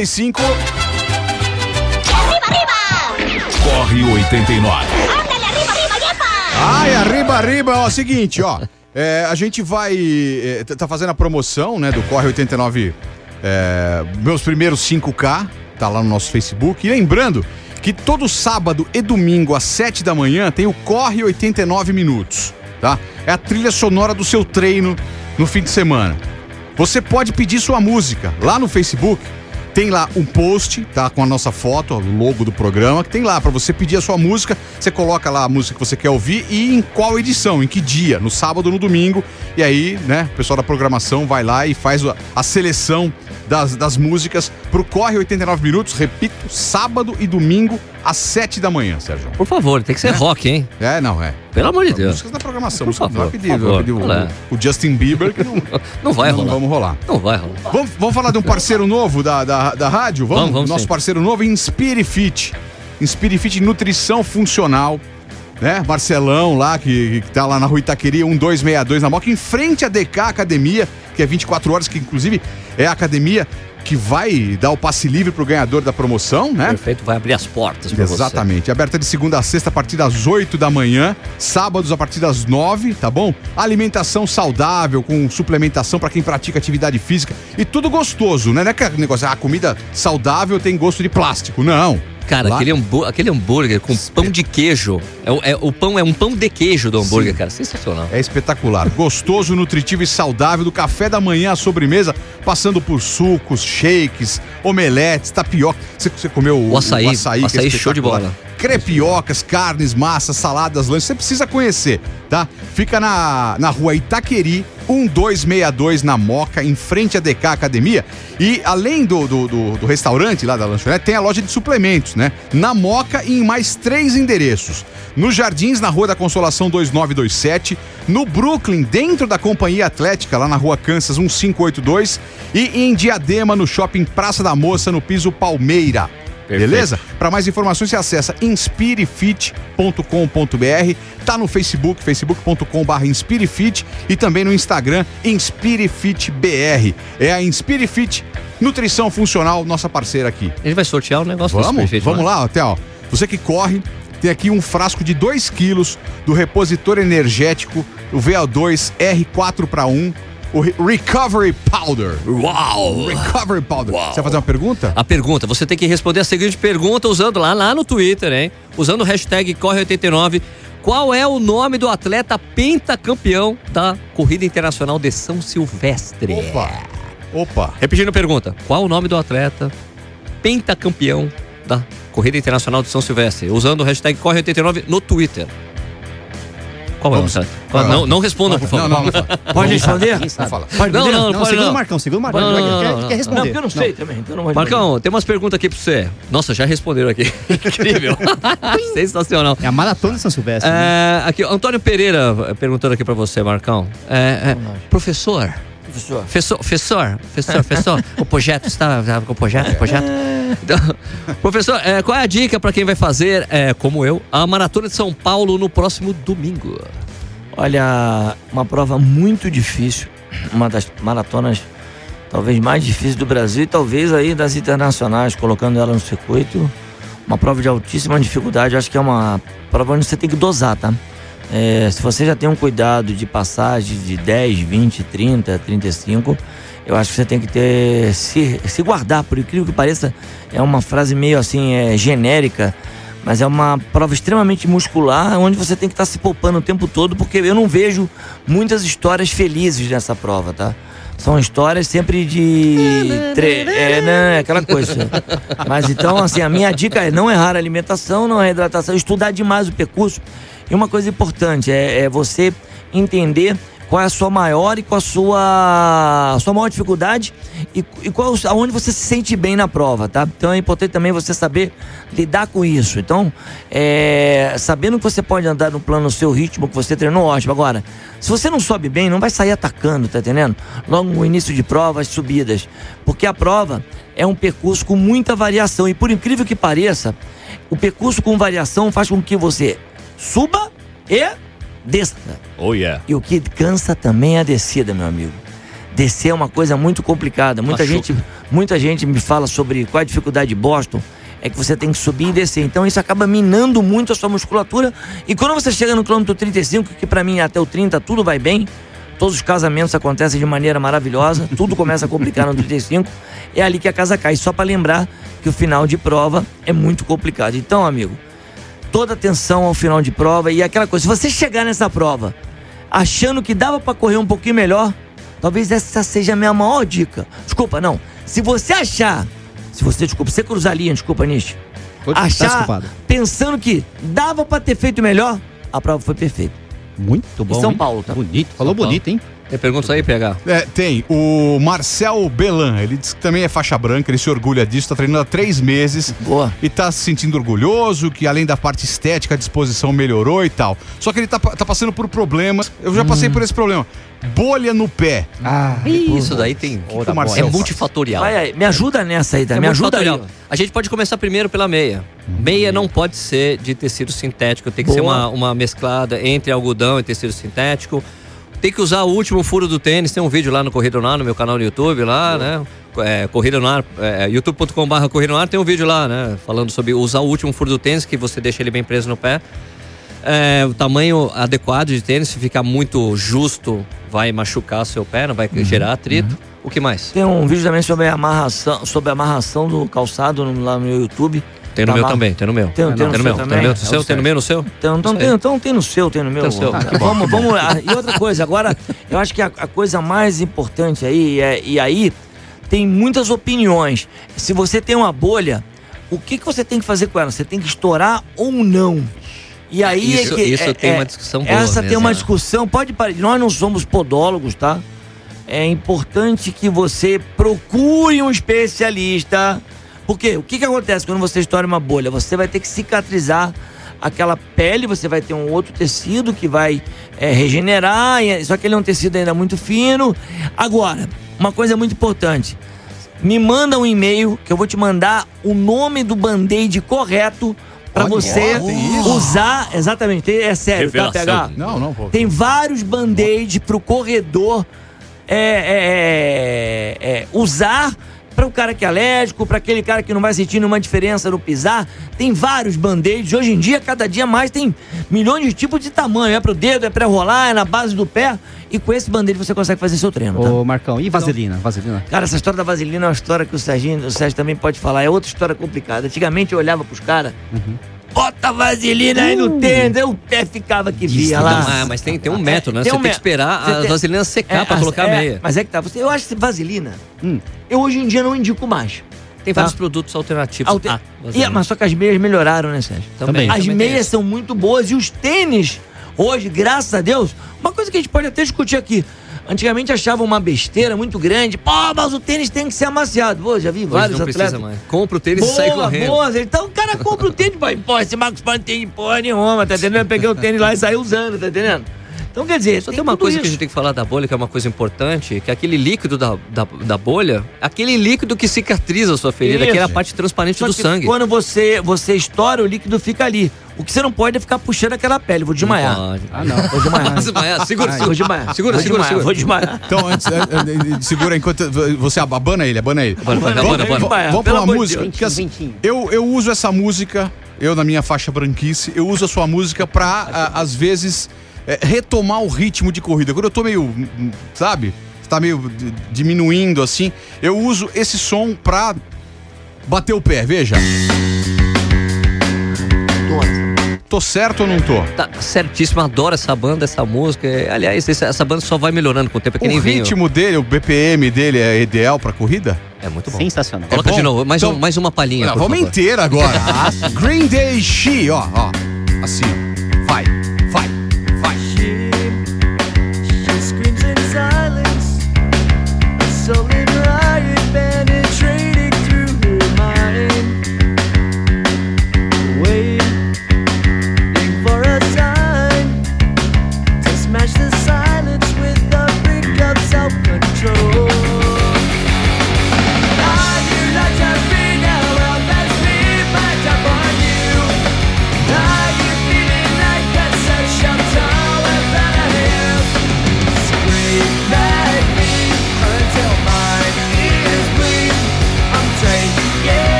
8h35. Corre 89. Ai, arriba, arriba. Ó, seguinte, ó. É, a gente vai. é, tá- tá fazendo a promoção, né, do Corre 89. é, meus primeiros 5K. Tá lá no nosso Facebook. E lembrando que todo sábado e domingo às 7 da manhã tem o Corre 89 Minutos, tá? É a trilha sonora do seu treino no fim de semana. Você pode pedir sua música lá no Facebook. Tem lá um post, tá? Com a nossa foto, o logo do programa, que tem lá pra você pedir a sua música. Você coloca lá a música que você quer ouvir e em qual edição, em que dia, no sábado no domingo. E aí, né, o pessoal da programação vai lá e faz a seleção das, das músicas pro Corre 89 Minutos, repito, sábado e domingo às 7 da manhã, Sérgio. Por favor, tem que ser rock, hein? É, não, é. Pelo amor de Deus. Músicas da programação, Por não vai favor, pedir, por vai favor. pedir o, o Justin Bieber, que não, Não vai não rolar. vamos rolar. Não vai rolar. Vamos, vamos falar de um parceiro novo da, da, da rádio? Vamos, Vamos, vamos Nosso sim. parceiro novo, Inspire Fit. Inspire Fit Nutrição Funcional. Né? Marcelão lá, que, que tá lá na rua Itaqueria 1262 na Moca, em frente à DK Academia, que é 24 horas, que inclusive é a academia que vai dar o passe livre pro ganhador da promoção, né? Perfeito, vai abrir as portas você. Exatamente. Aberta de segunda a sexta a partir das 8 da manhã, sábados a partir das 9, tá bom? Alimentação saudável, com suplementação para quem pratica atividade física e tudo gostoso, né? Não é aquele negócio, ah, comida saudável tem gosto de plástico. Não. Cara, Lá- aquele, hambú- aquele hambúrguer com pão de queijo. É, o- é- o pão é um pão de queijo do hambúrguer, Sim. cara. Sensacional. É espetacular. Gostoso, nutritivo e saudável, do café da manhã à sobremesa, passando por sucos, shakes, omeletes, tapioca. Você, você comeu o, O açaí, o açaí, que é açaí show de bola. Crepiocas, carnes, massas, saladas, lanches. Você precisa conhecer, tá? Fica na, na rua Itaqueri, 1262, na Moca, em frente à DK Academia. E além do, do, do- do restaurante lá da lanchonete, tem a loja de suplementos, né? Na Moca e em mais três endereços. Nos Jardins, na Rua da Consolação 2927. No Brooklyn, dentro da Companhia Atlética, lá na Rua Kansas 1582. E em Diadema, no Shopping Praça da Moça, no piso Palmeira. Perfeito. Beleza? Para mais informações, você acessa inspirefit.com.br. Tá no Facebook, facebook.com.br inspirefit e também no Instagram inspirefitbr. É a Inspirefit Nutrição Funcional, nossa parceira aqui. Gente vai sortear um negócio Vamos, perfeito, vamos né? lá, até ó. Você que corre, tem aqui um frasco de 2 quilos do repositor energético, o VO2 R4 para 1, o Re- Recovery Powder. Uau! Recovery Powder. Você vai fazer uma pergunta? A pergunta, você tem que responder a seguinte pergunta usando lá, lá no Twitter, hein? Usando o hashtag Corre89. Qual é o nome do atleta pentacampeão da Corrida Internacional de São Silvestre? Opa! Opa! Repetindo a pergunta, qual o nome do atleta pentacampeão da Corrida Internacional de São Silvestre? Usando o hashtag Corre89 no Twitter. Qual é o Vamos. Vai lá. Não, não responda, por favor. Não, não, não. fala. Pode responder? Pode Não, não, não pode segura não. o Marcão, segura o Marcão. Não, não, quer, não, não. quer responder. Não, porque eu não sei também, então. Marcão, tem umas perguntas aqui pra você. Nossa, já responderam aqui. Incrível. Sensacional. É a maratona de São Silvestre. né? É, aqui, Antônio Pereira eh, perguntando aqui pra você, Marcão. É, é, professor, Professor. professor, professor, professor, professor, o projeto está, está com o projeto, o projeto. Então, professor, é, qual é a dica pra quem vai fazer, é, como eu, a maratona de São Paulo no próximo domingo? Olha, uma prova muito difícil, uma das maratonas talvez mais difíceis do Brasil e talvez aí das internacionais, colocando ela no circuito. Uma prova de altíssima dificuldade, acho que é uma prova onde você tem que dosar, tá? É, se você já tem um cuidado de passagem de 10, 20, 30, 35, eu acho que você tem que ter se, se guardar, por incrível que pareça, é uma frase meio assim é, genérica, mas é uma prova extremamente muscular, onde você tem que estar se poupando o tempo todo, porque eu não vejo muitas histórias felizes nessa prova, tá? São histórias sempre de. tre- É, né? Aquela coisa. Mas então, assim, a minha dica é não errar a alimentação, não a hidratação, estudar demais o percurso. E uma coisa importante é, é você entender qual é a sua maior e qual a sua, a sua maior dificuldade e, e qual, aonde você se sente bem na prova, tá? Então é importante também você saber lidar com isso. Então, é, sabendo que você pode andar no plano no seu ritmo, que você treinou, ótimo. Agora, se você não sobe bem, não vai sair atacando, tá entendendo? Logo no início de prova, as subidas. Porque a prova é um percurso com muita variação. E por incrível que pareça, o percurso com variação faz com que você suba e desça. Oh, yeah. E o que cansa também é a descida, meu amigo. Descer é uma coisa muito complicada. Muita gente Muita gente me fala sobre qual é a dificuldade de Boston. É que você tem que subir e descer. Então isso acaba minando muito a sua musculatura. E quando você chega no quilômetro 35, que pra mim até o 30 tudo vai bem, todos os casamentos acontecem de maneira maravilhosa, tudo começa a complicar no 35, é ali que a casa cai. Só pra lembrar que o final de prova é muito complicado. Então, amigo, toda atenção ao final de prova e aquela coisa. Se você chegar nessa prova achando que dava pra correr um pouquinho melhor, talvez essa seja a minha maior dica. Desculpa, não. Se você achar, se você, desculpa, você cruzar a linha, desculpa, Nish. Tá Achar, desculpado. pensando que dava pra ter feito melhor, a prova foi perfeita. Muito bom. São hein? Paulo, tá? Bonito. Falou São bonito, hein? Tem perguntas aí, PH? É, tem. O Marcel Belan, ele diz que também é faixa branca, ele se orgulha disso, tá treinando há três meses. Boa. E tá se sentindo orgulhoso, que além da parte estética, a disposição melhorou e tal. Só que ele tá, tá passando por problemas. Eu já passei por esse problema. Bolha no pé. Ah, Isso daí tem. que o é multifatorial. Vai aí, me ajuda nessa aí? É me ajuda aí. A gente pode começar primeiro pela meia. Meia não pode ser de tecido sintético, tem que ser Boa. uma, uma mesclada entre algodão e tecido sintético. Tem que usar o último furo do tênis. Tem um vídeo lá no Corrida no Ar, no meu canal no YouTube, lá, né? É, Corrida no Ar, é, youtube.com.br Corrida no Ar, tem um vídeo lá, né? Falando sobre usar o último furo do tênis, que você deixa ele bem preso no pé. É, o tamanho adequado de tênis, se ficar muito justo, vai machucar seu pé, não vai Uhum. gerar atrito. O que mais? Tem um vídeo também sobre a amarração, sobre a amarração do calçado no- lá no YouTube. Tem no Tá meu lá. também, tem no meu. Tem- tem no no meu, também? tem no meu, É no o seu, tem no meu, no seu? Então, então, tem, então tem no seu, tem no meu. Tem no seu. Ah, Ah, bom, vamos, vamos lá. E outra coisa, agora, eu acho que a, a coisa mais importante aí, é, e aí tem muitas opiniões. Se você tem uma bolha, o que, que você tem que fazer com ela? Você tem que estourar ou não? E aí Isso- é que. isso é- tem é- uma discussão boa Essa tem mesmo, uma né? discussão, pode parar. Nós não somos podólogos, tá? É importante que você procure um especialista. Porque o que, que acontece quando você estoura uma bolha? Você vai ter que cicatrizar aquela pele, você vai ter um outro tecido que vai é, regenerar, e- só que ele é um tecido ainda muito fino. Agora, uma coisa muito importante. Me manda um e-mail que eu vou te mandar o nome do band-aid correto para você usar. Exatamente, é sério, tá, Revelação. pegar? Não, não, pô. Tem vários band-aid pro corredor é, é, é, é, usar para o cara que é alérgico, para aquele cara que não vai sentir nenhuma diferença no pisar. Tem vários band-aids. Hoje em dia, cada dia mais, tem milhões de tipos de tamanho. É pro dedo, é pra rolar, é na base do pé. E com esse band-aid você consegue fazer seu treino, tá? Ô, Marcão, e vaselina? Vaselina. Cara, essa história da vaselina é uma história que o Serginho, o Sérgio também pode falar. É outra história complicada. Antigamente eu olhava pros caras, bota vaselina aí no tênis, aí o pé ficava que via lá. Não, ah, mas tem, tem um método, né? Tem Você um tem que esperar Você a tem- vaselina secar pra as- colocar a é, meia. Mas é que tá. Você, eu acho que vaselina, Hum. eu hoje em dia não indico mais. Tem tá. vários produtos alternativos. Alter- Ah, E- mas só que as meias melhoraram, né, Sérgio? também. As também meias isso. são muito boas e os tênis, hoje, graças a Deus, uma coisa que a gente pode até discutir aqui. Antigamente achavam uma besteira muito grande. Pô, mas o tênis tem que ser amaciado. Pô, já vi Hoje vários não atletas. precisa mais. Compra o tênis e sai Boa, correndo. boa. Então o cara compra o tênis. Pô, esse Marcos não tem porra nenhuma, tá entendendo? Eu peguei o tênis lá e saí usando, tá entendendo? Então quer dizer, Só tem uma tudo coisa que a isso. gente tem que falar da bolha, que é uma coisa importante, que é aquele líquido da, da, da bolha, aquele líquido que cicatriza a sua ferida, Isso. que é a parte transparente Só do que sangue. Quando você, você estoura, o líquido fica ali. O que você não pode é ficar puxando aquela pele. Vou desmaiar. Não. Ah, não. Vou desmaiar. Vou desmaiar. Segura, Vou segura. desmaiar. Segura, segura, segura. Vou desmaiar. Então, antes, é, é, é, segura enquanto você abana ele, abana ele. Abana, abana, Vamos- abana. vamos- pra uma música. Deus. que assim, Ventinho, eu, eu uso essa música, eu na minha faixa branquice, eu uso a sua música pra, a- às vezes, é, retomar o ritmo de corrida. Quando eu tô meio, sabe, tá meio diminuindo assim, eu uso esse som pra bater o pé, veja. Tô certo ou não tô? Tá certíssimo, adoro essa banda, essa música. Aliás, esse- essa banda só vai melhorando com o tempo, é que nem O vinho. ritmo dele, o BPM dele é ideal pra corrida? É muito bom. Sensacional. Coloca É bom? de novo, mais, Então- um- mais uma palhinha. Não, por vamos favor. inteira agora. Green Day She, ó, ó. Assim, ó. Vai.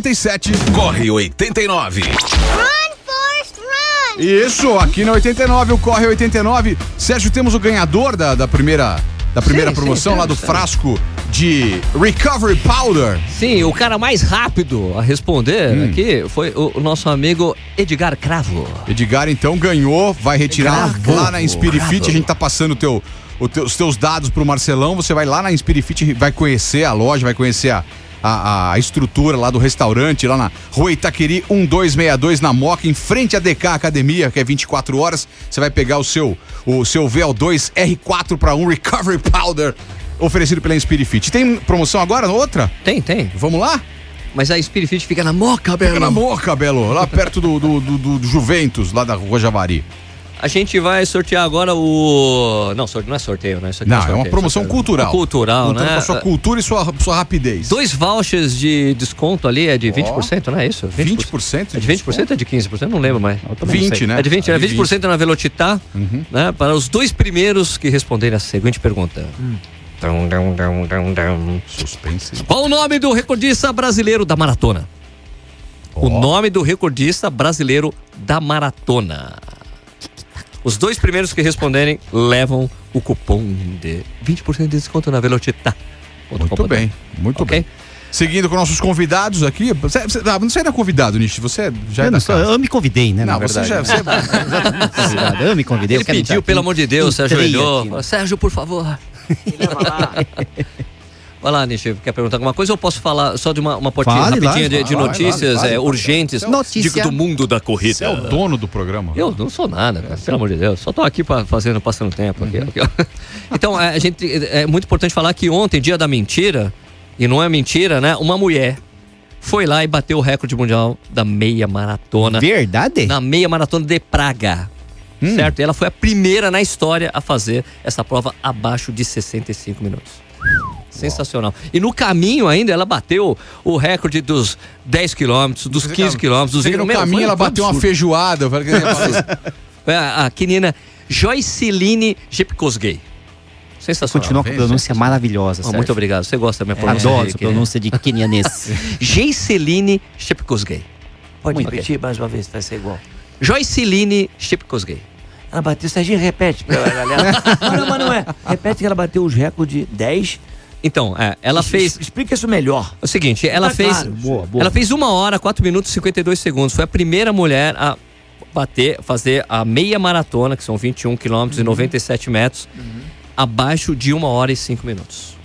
8h47. Corre 89. Isso, aqui na 89, o Corre 89. Sérgio, temos o ganhador da, da primeira, da primeira Sim, promoção sim, lá do temos, frasco de Recovery Powder. Sim, o cara mais rápido a responder Hum. aqui foi o, o nosso amigo Edgar Cravo. Edgar, então, ganhou, vai retirar Cravo. lá na Inspirifit. A gente tá passando o teu, o teu- os teus dados pro Marcelão. Você vai lá na Inspirifit, vai conhecer a loja, vai conhecer a, a, a estrutura lá do restaurante, lá na Rua Itaqueri 1262, na Moca, em frente à DK Academia, que é 24 horas. Você vai pegar o seu, o seu VL2 R4 para 1 Recovery Powder, oferecido pela Inspirifit. Tem promoção agora, outra? Tem, tem. Vamos lá? Mas a Spirit Fit fica na moca, Belo. Fica na Moca, Belo, lá perto do, do- do- do Juventus, lá da Rua Javari. A gente vai sortear agora o. Não, sorte- não é sorteio, né? Isso aqui Não, é é uma sorteio, promoção sorteio. cultural. Cultural, Contando né? com a sua cultura e sua, sua rapidez. Dois vouchers de desconto ali, é de 20%, não é isso? 20% É de 20% ou é de 15%? Não lembro mais. Eu também não 20, sei. né? É de 20, é É de 20% na Velocitar, né? Para os dois primeiros que responderem a seguinte pergunta. Dum, dum, dum, dum, dum. Suspense. Qual o nome do recordista brasileiro da maratona? O nome do recordista brasileiro da maratona. Os dois primeiros que responderem levam o cupom de 20% de desconto na Velocitar. Muito bem, muito Ok? bem. Seguindo com nossos convidados aqui. Você, você, ah, não sei da convidado, Nishi. Você já é Eu, da não sou- casa. eu me convidei, né? Não, na você já. Você, Convidado, Eu me convidei. Ele pediu, pelo aqui. amor de Deus, Sérgio Entrei olhou. aqui, né? Sérgio, por favor. Vai lá, Nishi, quer perguntar alguma coisa ou posso falar só de uma, uma portinha Fale lá, rapidinha de, de vai lá, notícias vai lá, é, urgentes Notícia. digo, do mundo da você corrida? é o dono do programa. Eu não sou nada, cara, pelo amor de Deus. Só tô aqui pra, fazendo, passando tempo. Aqui, aqui, ó. Então, é, a gente, é muito importante falar que ontem, dia da mentira, e não é mentira, né? Uma mulher foi lá e bateu o recorde mundial da meia maratona. Verdade? Na meia maratona de Praga. Certo? E ela foi a primeira na história a fazer essa prova abaixo de 65 minutos. Sensacional. E no caminho ainda ela bateu o recorde dos 10 quilômetros, dos 15 quilômetros, dos Sei que 20 no Meu, caminho foi- ela foi bateu uma absurdo. feijoada. Isso. Foi a, a quenina Joyceline Jepkosgei. Sensacional. Continua com a pronúncia maravilhosa. Sérgio. muito obrigado. Você gosta da minha pronúncia? Adoro de essa quenina? pronúncia de quenianês. Joyceline Jepkosgei. Pode Muito repetir mais uma vez, vai ser igual. Joyceline Jepkosgei. Ela bateu, Serginho, repete pra galera. Não, mas não é. Repete que ela bateu os recordes 10. Então, é, ela Es- fez Explica isso melhor. o seguinte, ela Tá fez claro. Boa, boa. Ela fez uma hora, 4 minutos e 52 segundos. Foi a primeira mulher a bater, fazer a meia maratona, que são 21 quilômetros e 97 metros, abaixo de uma hora e 5 minutos.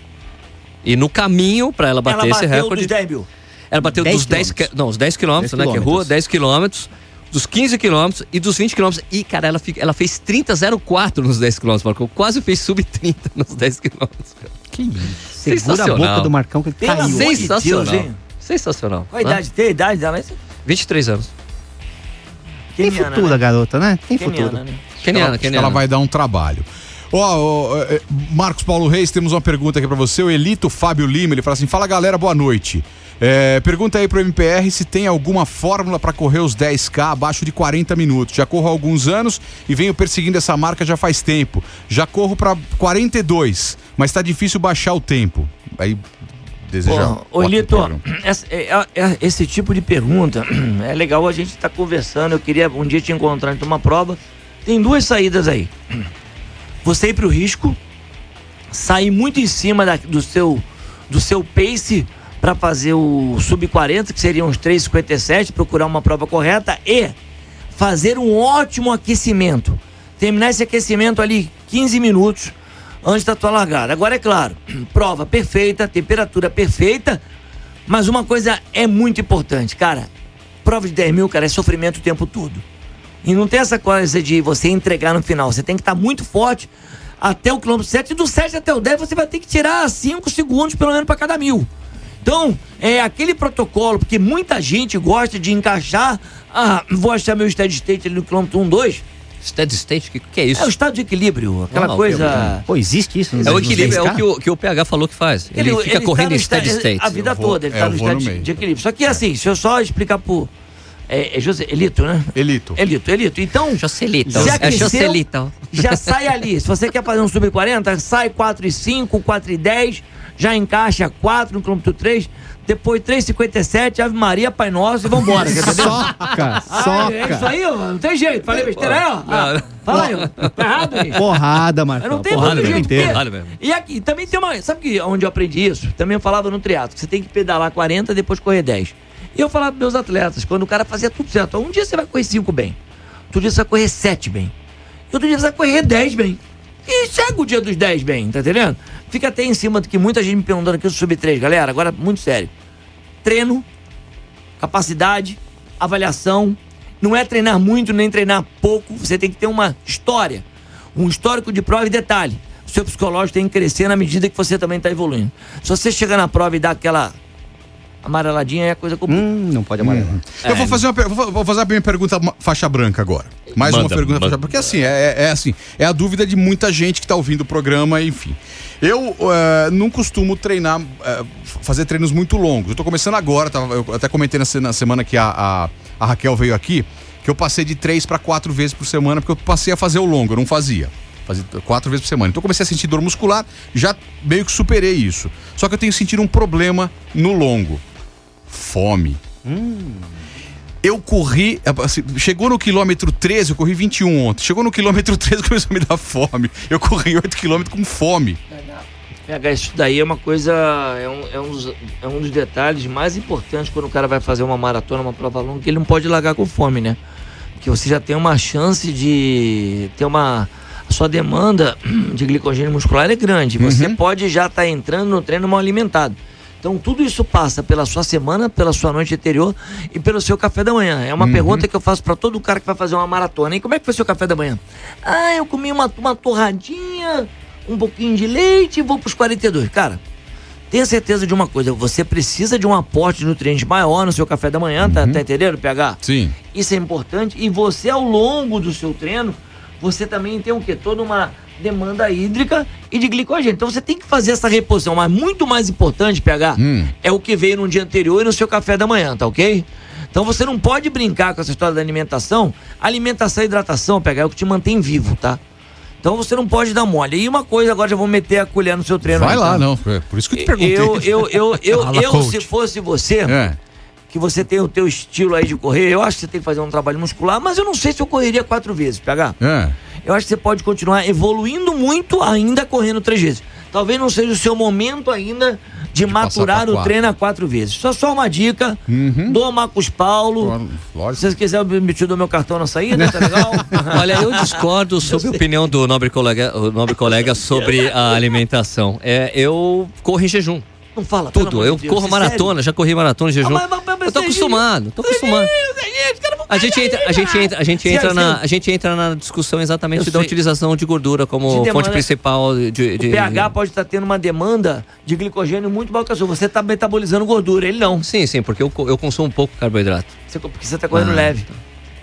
E no caminho para ela bater ela esse bateu recorde, dos 10 mil. ela bateu 10 dos 10, quilômetros. que- não, os 10 quilômetros, 10 né, que é rua, quilômetros. 10 quilômetros, dos 15 quilômetros e dos 20 quilômetros. E, cara, ela, fica- ela fez 30,04 nos 10 quilômetros, Marcou. Quase fez sub 30 nos 10 quilômetros. que isso? Segura a Sensacional. boca do Marcão que ele caiu. amor de Sensacional. Deus, hein? Sensacional. Qual a né? idade? Tem a idade dela? Mas 23 anos. Tem Keniana, futuro, a né? garota, né? Tem Keniana, futuro. né? Keniana, Acho que Keniana. ela vai dar um trabalho. Ó, ó, é, Marcos Paulo Reis, temos uma pergunta aqui pra você. O Elito Fábio Lima, ele fala assim: Fala galera, boa noite. É, pergunta aí pro MPR se tem alguma fórmula pra correr os 10K abaixo de 40 minutos. Já corro há alguns anos e venho perseguindo essa marca já faz tempo. Já corro pra 42, mas tá difícil baixar o tempo. Aí deseja. Ô, Lito, essa- é- é- esse tipo de pergunta é legal a gente estar conversando. Eu queria um dia te encontrar em uma prova. Tem duas saídas aí. Você ir pro risco, sair muito em cima da- do, seu, do seu pace para fazer o sub 40, que seriam uns 3,57, procurar uma prova correta e fazer um ótimo aquecimento. Terminar esse aquecimento ali 15 minutos antes da tua largada. Agora é claro, prova perfeita, temperatura perfeita, mas uma coisa é muito importante, cara. Prova de 10 mil, cara, é sofrimento o tempo todo. E não tem essa coisa de você entregar no final. Você tem que estar muito forte até o quilômetro 7. E do 7 até o 10 você vai ter que tirar 5 segundos pelo menos para cada mil. Então, é aquele protocolo, porque muita gente gosta de encaixar. Ah, vou achar meu steady state ali no quilômetro 1, 2. Steady state, o que, que é isso? É o estado de equilíbrio, aquela ok, coisa. Pô, existe isso? nos- É o equilíbrio, é o 10K? que o, que o PH falou que faz. Ele, fica tá correndo no em steady state. A vida vou- toda, ele é, tá eu no no estado de, de equilíbrio. Só que assim, se eu só explicar pro. É, é José, Elito, né? Elito. Elito, Elito. Então. Jocelito. se É Jocelito. Já sai ali. Se você quer fazer um sub 40, sai 4 e 5, 4 e 10. Já encaixa 4 no quilômetro 3, depois 3,57, Ave Maria, Pai Nosso e vambora, quer entender? Soca, Ah, é isso soca. aí, ó, não tem jeito. Falei besteira aí, ó. Ah, fala aí, ó. Tá errado, gente. Porrada, Mas Marcão. não tem porrada jeito. porque- porrada. E aqui também tem uma. Sabe que onde eu aprendi isso? Também eu falava no triatlo, que você tem que pedalar 40 depois correr 10. E eu falava pros meus atletas, quando o cara fazia tudo certo, um dia você vai correr 5 bem, outro dia você vai correr 7 bem, e outro dia você vai correr 10 bem. E chega o dia dos 10 bem, tá entendendo? Fica até em cima do que muita gente me perguntando aqui sobre sub 3, galera. Agora, muito sério. Treino, capacidade, avaliação. Não é treinar muito nem treinar pouco. Você tem que ter uma história, um histórico de prova e detalhe. O seu psicológico tem que crescer na medida que você também está evoluindo. Se você chegar na prova e dar aquela amareladinha, a coisa complica. Hum, não pode amarelar. Eu vou fazer, uma, vou fazer a minha pergunta faixa branca agora. Mais uma Manda, pergunta manda. Porque assim, é, é- é assim, é a dúvida de muita gente que tá ouvindo o programa, enfim. Eu eh, não costumo treinar, f- fazer treinos muito longos. Eu tô começando agora, tava- eu até comentei na, se- na semana que a, a, a Raquel veio aqui, que eu passei de três para quatro vezes por semana, porque eu passei a fazer o longo, eu não fazia. Fazia quatro vezes por semana. Então eu comecei a sentir dor muscular, já meio que superei isso. Só que eu tenho sentido um problema no longo. Fome. Eu corri, assim, chegou no quilômetro 13, eu corri 21 ontem. Chegou no quilômetro 13, começou a me dar fome. Eu corri 8 quilômetros com fome. PH, isso daí é uma coisa, é um, é, um dos, é um dos detalhes mais importantes quando o cara vai fazer uma maratona, uma prova longa, que ele não pode largar com fome, né? Porque você já tem uma chance de ter uma. A sua demanda de glicogênio muscular é grande. Você pode já estar entrando no treino mal alimentado. Então tudo isso passa pela sua semana, pela sua noite anterior e pelo seu café da manhã. É uma pergunta que eu faço para todo cara que vai fazer uma maratona. E como é que foi seu café da manhã? Ah, eu comi uma, uma torradinha, um pouquinho de leite e vou pros 42. Cara, tenha certeza de uma coisa, você precisa de um aporte de nutrientes maior no seu café da manhã, tá, tá entendendo, PH? Sim. Isso é importante. E você, ao longo do seu treino, você também tem o quê? Toda uma demanda hídrica e de glicogênio. Então você tem que fazer essa reposição. Mas muito mais importante, PH, Hum. é o que veio no dia anterior e no seu café da manhã, tá ok? Então você não pode brincar com essa história da alimentação. Alimentação e hidratação, PH, é o que te mantém vivo, tá? Então você não pode dar mole. E uma coisa, agora já vou meter a colher no seu treino. Vai aí, lá, tá? não. Por isso que eu te perguntei. Eu, eu, eu, eu, eu, se fosse você, É. que você tem o teu estilo aí de correr, eu acho que você tem que fazer um trabalho muscular, mas eu não sei se eu correria quatro vezes, PH. É. Eu acho que você pode continuar evoluindo muito ainda correndo três vezes. Talvez não seja o seu momento ainda de, passar maturar o treino a quatro vezes. Só só uma dica Uhum. do Marcos Paulo. Claro, Se Lógico. vocês quiserem me te dou meu cartão na saída, tá legal? Olha, eu discordo sobre a opinião do nobre colega, o nobre colega sobre a alimentação. É, eu corro em jejum. Não fala, Tudo. Eu de Deus, corro é maratona, já corri maratona em jejum. Ah, mas- mas- mas eu tô Serginho, acostumado, tô acostumado. A gente entra, a gente entra, a gente entra na, a gente entra na discussão exatamente Eu da sei. utilização de gordura como De demanda- fonte principal de, de- O pH pode estar tendo uma demanda de glicogênio muito maior que a sua. Você está metabolizando gordura, ele não. Sim, sim, porque eu, eu consumo pouco carboidrato. Você, porque você está correndo Ah. leve.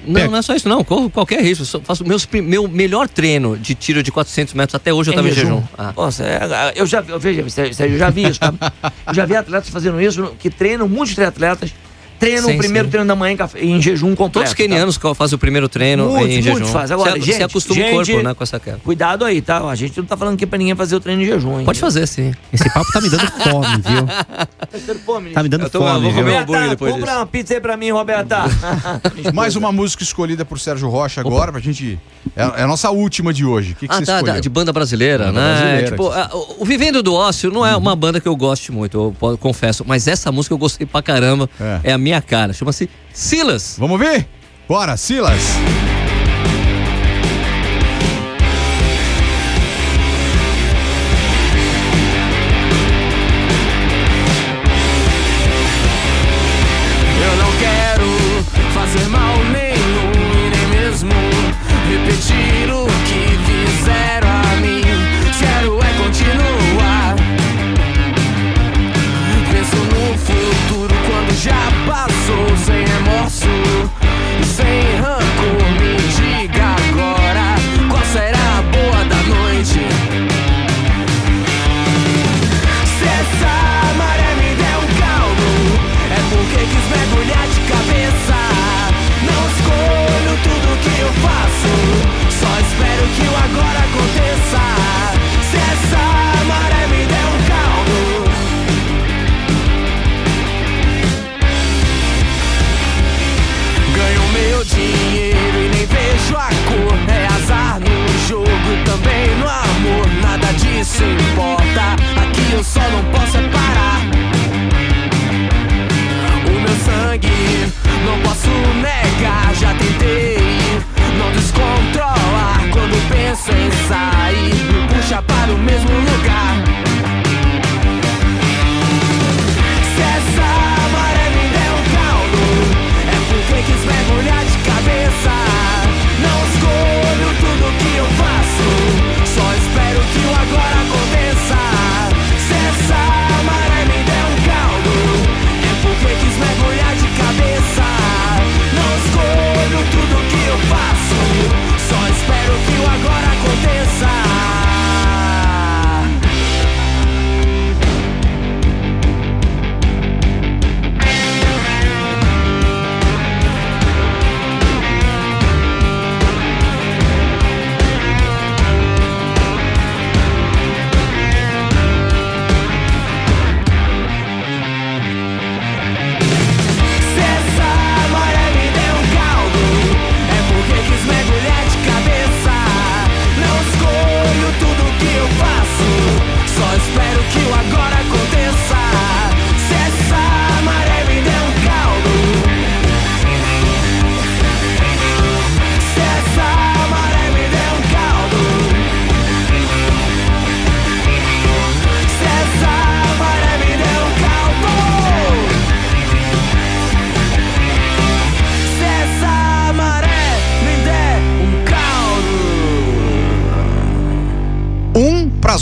Não, não é só isso, não. Corro qualquer risco. Eu só faço meus, meu melhor treino de tiro de 400 metros até hoje eu tava em jejum. Ah. Nossa, é, eu já vi, eu, veja, Sérgio, eu já vi isso, tá? Eu já vi atletas fazendo isso, que treinam, muitos triatletas, treinam Sim, o primeiro sim. treino da manhã em, jejum completo. Todos os quenianos que fazem o primeiro treino Muitos, em muitos jejum. fazem. Agora, você, gente, você acostuma gente- o corpo, né, com essa queda. Tá? Cuidado aí, tá? A gente não tá falando aqui pra ninguém fazer o treino em jejum, hein? Pode fazer, sim. Esse papo tá me dando fome, viu? Tá fome, Tá me dando tô- fome, vou viu? comer hambúrguer depois compra disso. uma pizza aí pra mim, Roberta. Mais uma música escolhida por Sérgio Rocha agora, pra gente. É, é a nossa última de hoje. O que, que Ah, você tá, escolheu? tá, de banda brasileira, Banda né? brasileira, tipo, a- o, Vivendo do Ócio não é uma banda que eu goste muito, eu confesso. Mas essa música eu gostei pra caramba. É. É, a minha cara. Chama-se Silas. Vamos ver? Bora, Silas.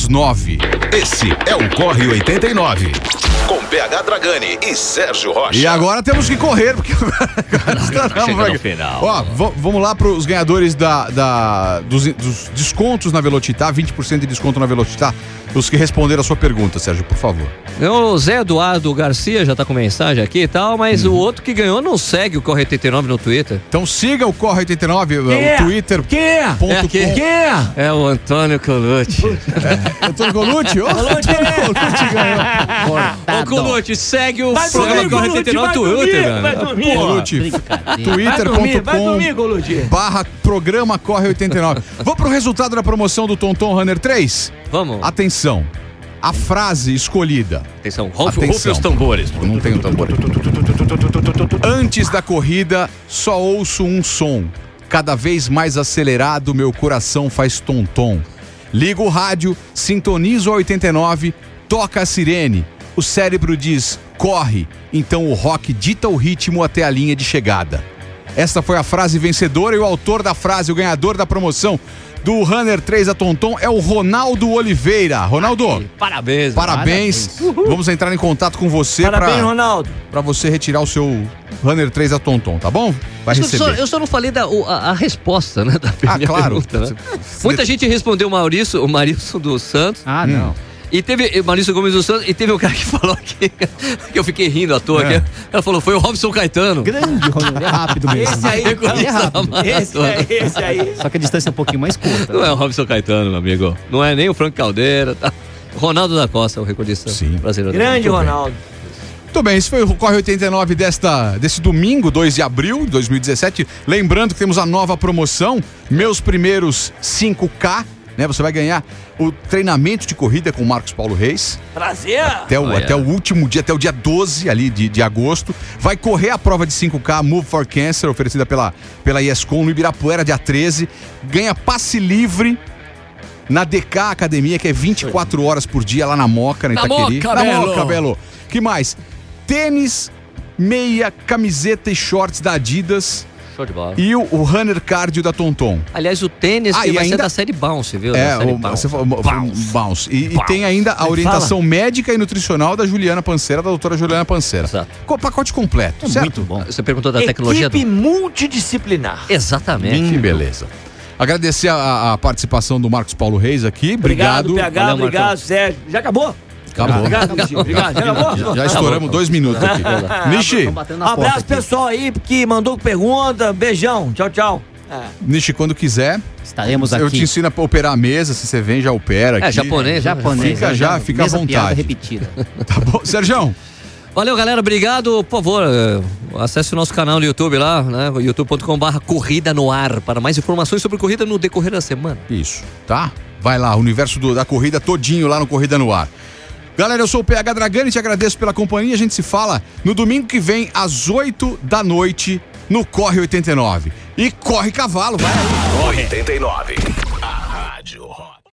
9. Esse é o Corre 89. PH Dragani e Sérgio Rocha. E agora temos que correr, porque aqui. ao final. Ó, v- vamos lá para os ganhadores da, da- dos, dos descontos na Velocitar, 20% de desconto na Velocitar. Os que responderam a sua pergunta, Sérgio, por favor. O Zé Eduardo Garcia já tá com mensagem aqui e tal, mas Uhum. o outro que ganhou não segue o Corre 89 no Twitter. Então siga o Corre 89, o é? Twitter. Quem é? Ponto É aqui. com. Quem é? É o Antônio Colucci. Antônio Colucci? Ô, Colucci, Antônio é. Colucci ganhou. Ô, Colucci, segue o Vai programa dormir, Corre Colucci, 89 vai no dormir, Twitter, dormir. Vai dormir, vai dormir, twitter.com barra programa Corre 89. Vamos pro resultado da promoção do Tonton Runner 3? Vamos. Atenção. A frase escolhida. Atenção, rufe os tambores. Não tem o tambor. Antes da corrida, só ouço um som. Cada vez mais acelerado, meu coração faz tom-tom. Ligo o rádio, sintonizo a 89, toca a sirene. O cérebro diz, corre. Então o rock dita o ritmo até a linha de chegada. Esta foi a frase vencedora e o autor da frase, o ganhador da promoção do Runner 3 a Tonton é o Ronaldo Oliveira. Ronaldo, Parabéns. Parabéns. Vamos entrar em contato com você Parabéns, para Ronaldo. pra você retirar o seu Runner 3 a Tonton, tá bom? Vai Eu só, receber. eu só não falei da, o- a, a resposta, né? Da Ah, claro. pergunta, né? Muita gente respondeu o Maurício, o Maurício dos Santos. Ah, não. E teve o Maurício Gomes dos Santos, e teve um cara que falou que, que eu fiquei rindo à toa. É. que ela falou, foi o Robson Caetano. Grande, Ronaldo. É rápido mesmo. Esse aí, Reconheço é rápido. esse aí, esse aí. Só que a distância é um pouquinho mais curta. Não é o Robson Caetano, meu amigo. Não é nem o Frank Caldeira. Tá? Ronaldo da Costa, o recordista Sim. brasileiro. Grande Muito bem. Ronaldo. Muito bem, esse foi o Corre 89 desta, desse domingo, 2 de abril de 2017. Lembrando que temos a nova promoção, Meus Primeiros 5K. Né, você vai ganhar o treinamento de corrida com o Marcos Paulo Reis. Prazer. até o, Olha. até o último dia, até o dia 12 ali de, de agosto. Vai correr a prova de 5K Move for Cancer, oferecida pela, pela ESCOM no Ibirapuera, dia 13. Ganha passe livre na DK Academia, que é 24 horas por dia lá na Moca, na Na Itaqueri. Moca, na Belo. Moca, Belo. Que mais? Tênis, meia, camiseta e shorts da Adidas Show de bola. e o, o Runner Cardio da Tonton. Aliás, o tênis Ah, que e vai ser ainda- da série Bounce, viu? É, o, Bounce. você falou, bounce. bounce. E, e tem ainda a Fala. orientação médica e nutricional da Juliana Panceira, da doutora Juliana Panceira. Exato. Com pacote completo, É certo? muito bom. Você perguntou da tecnologia Equipe do... multidisciplinar. Exatamente. Que beleza. Agradecer a, a participação do Marcos Paulo Reis aqui. Obrigado, Obrigado. PH, Valeu, obrigado. Sérgio. Já acabou? Acabou. Obrigado. Obrigado. Já? Já, já estouramos dois minutos aqui. Nishi, Abraço, aqui. pessoal aí que mandou pergunta. Beijão. Tchau, tchau. Nishi, quando quiser, Estaremos eu aqui. te ensino a operar a mesa. Se você vem, já opera aqui. É, japonês. Japonês. Fica já, fica à vontade. repetida. Tá bom. Sérgio, Valeu, galera. Obrigado. Por favor, eh, acesse o nosso canal no YouTube lá, né? youtube.com.br Corrida no Ar, para mais informações sobre corrida no decorrer da semana. Isso, tá? Vai lá, o universo do- da corrida todinho lá no Corrida no Ar. Galera, eu sou o PH Dragani, te agradeço pela companhia. A gente se fala no domingo que vem, às 8 da noite, no Corre 89. E corre cavalo, vai aí. 89.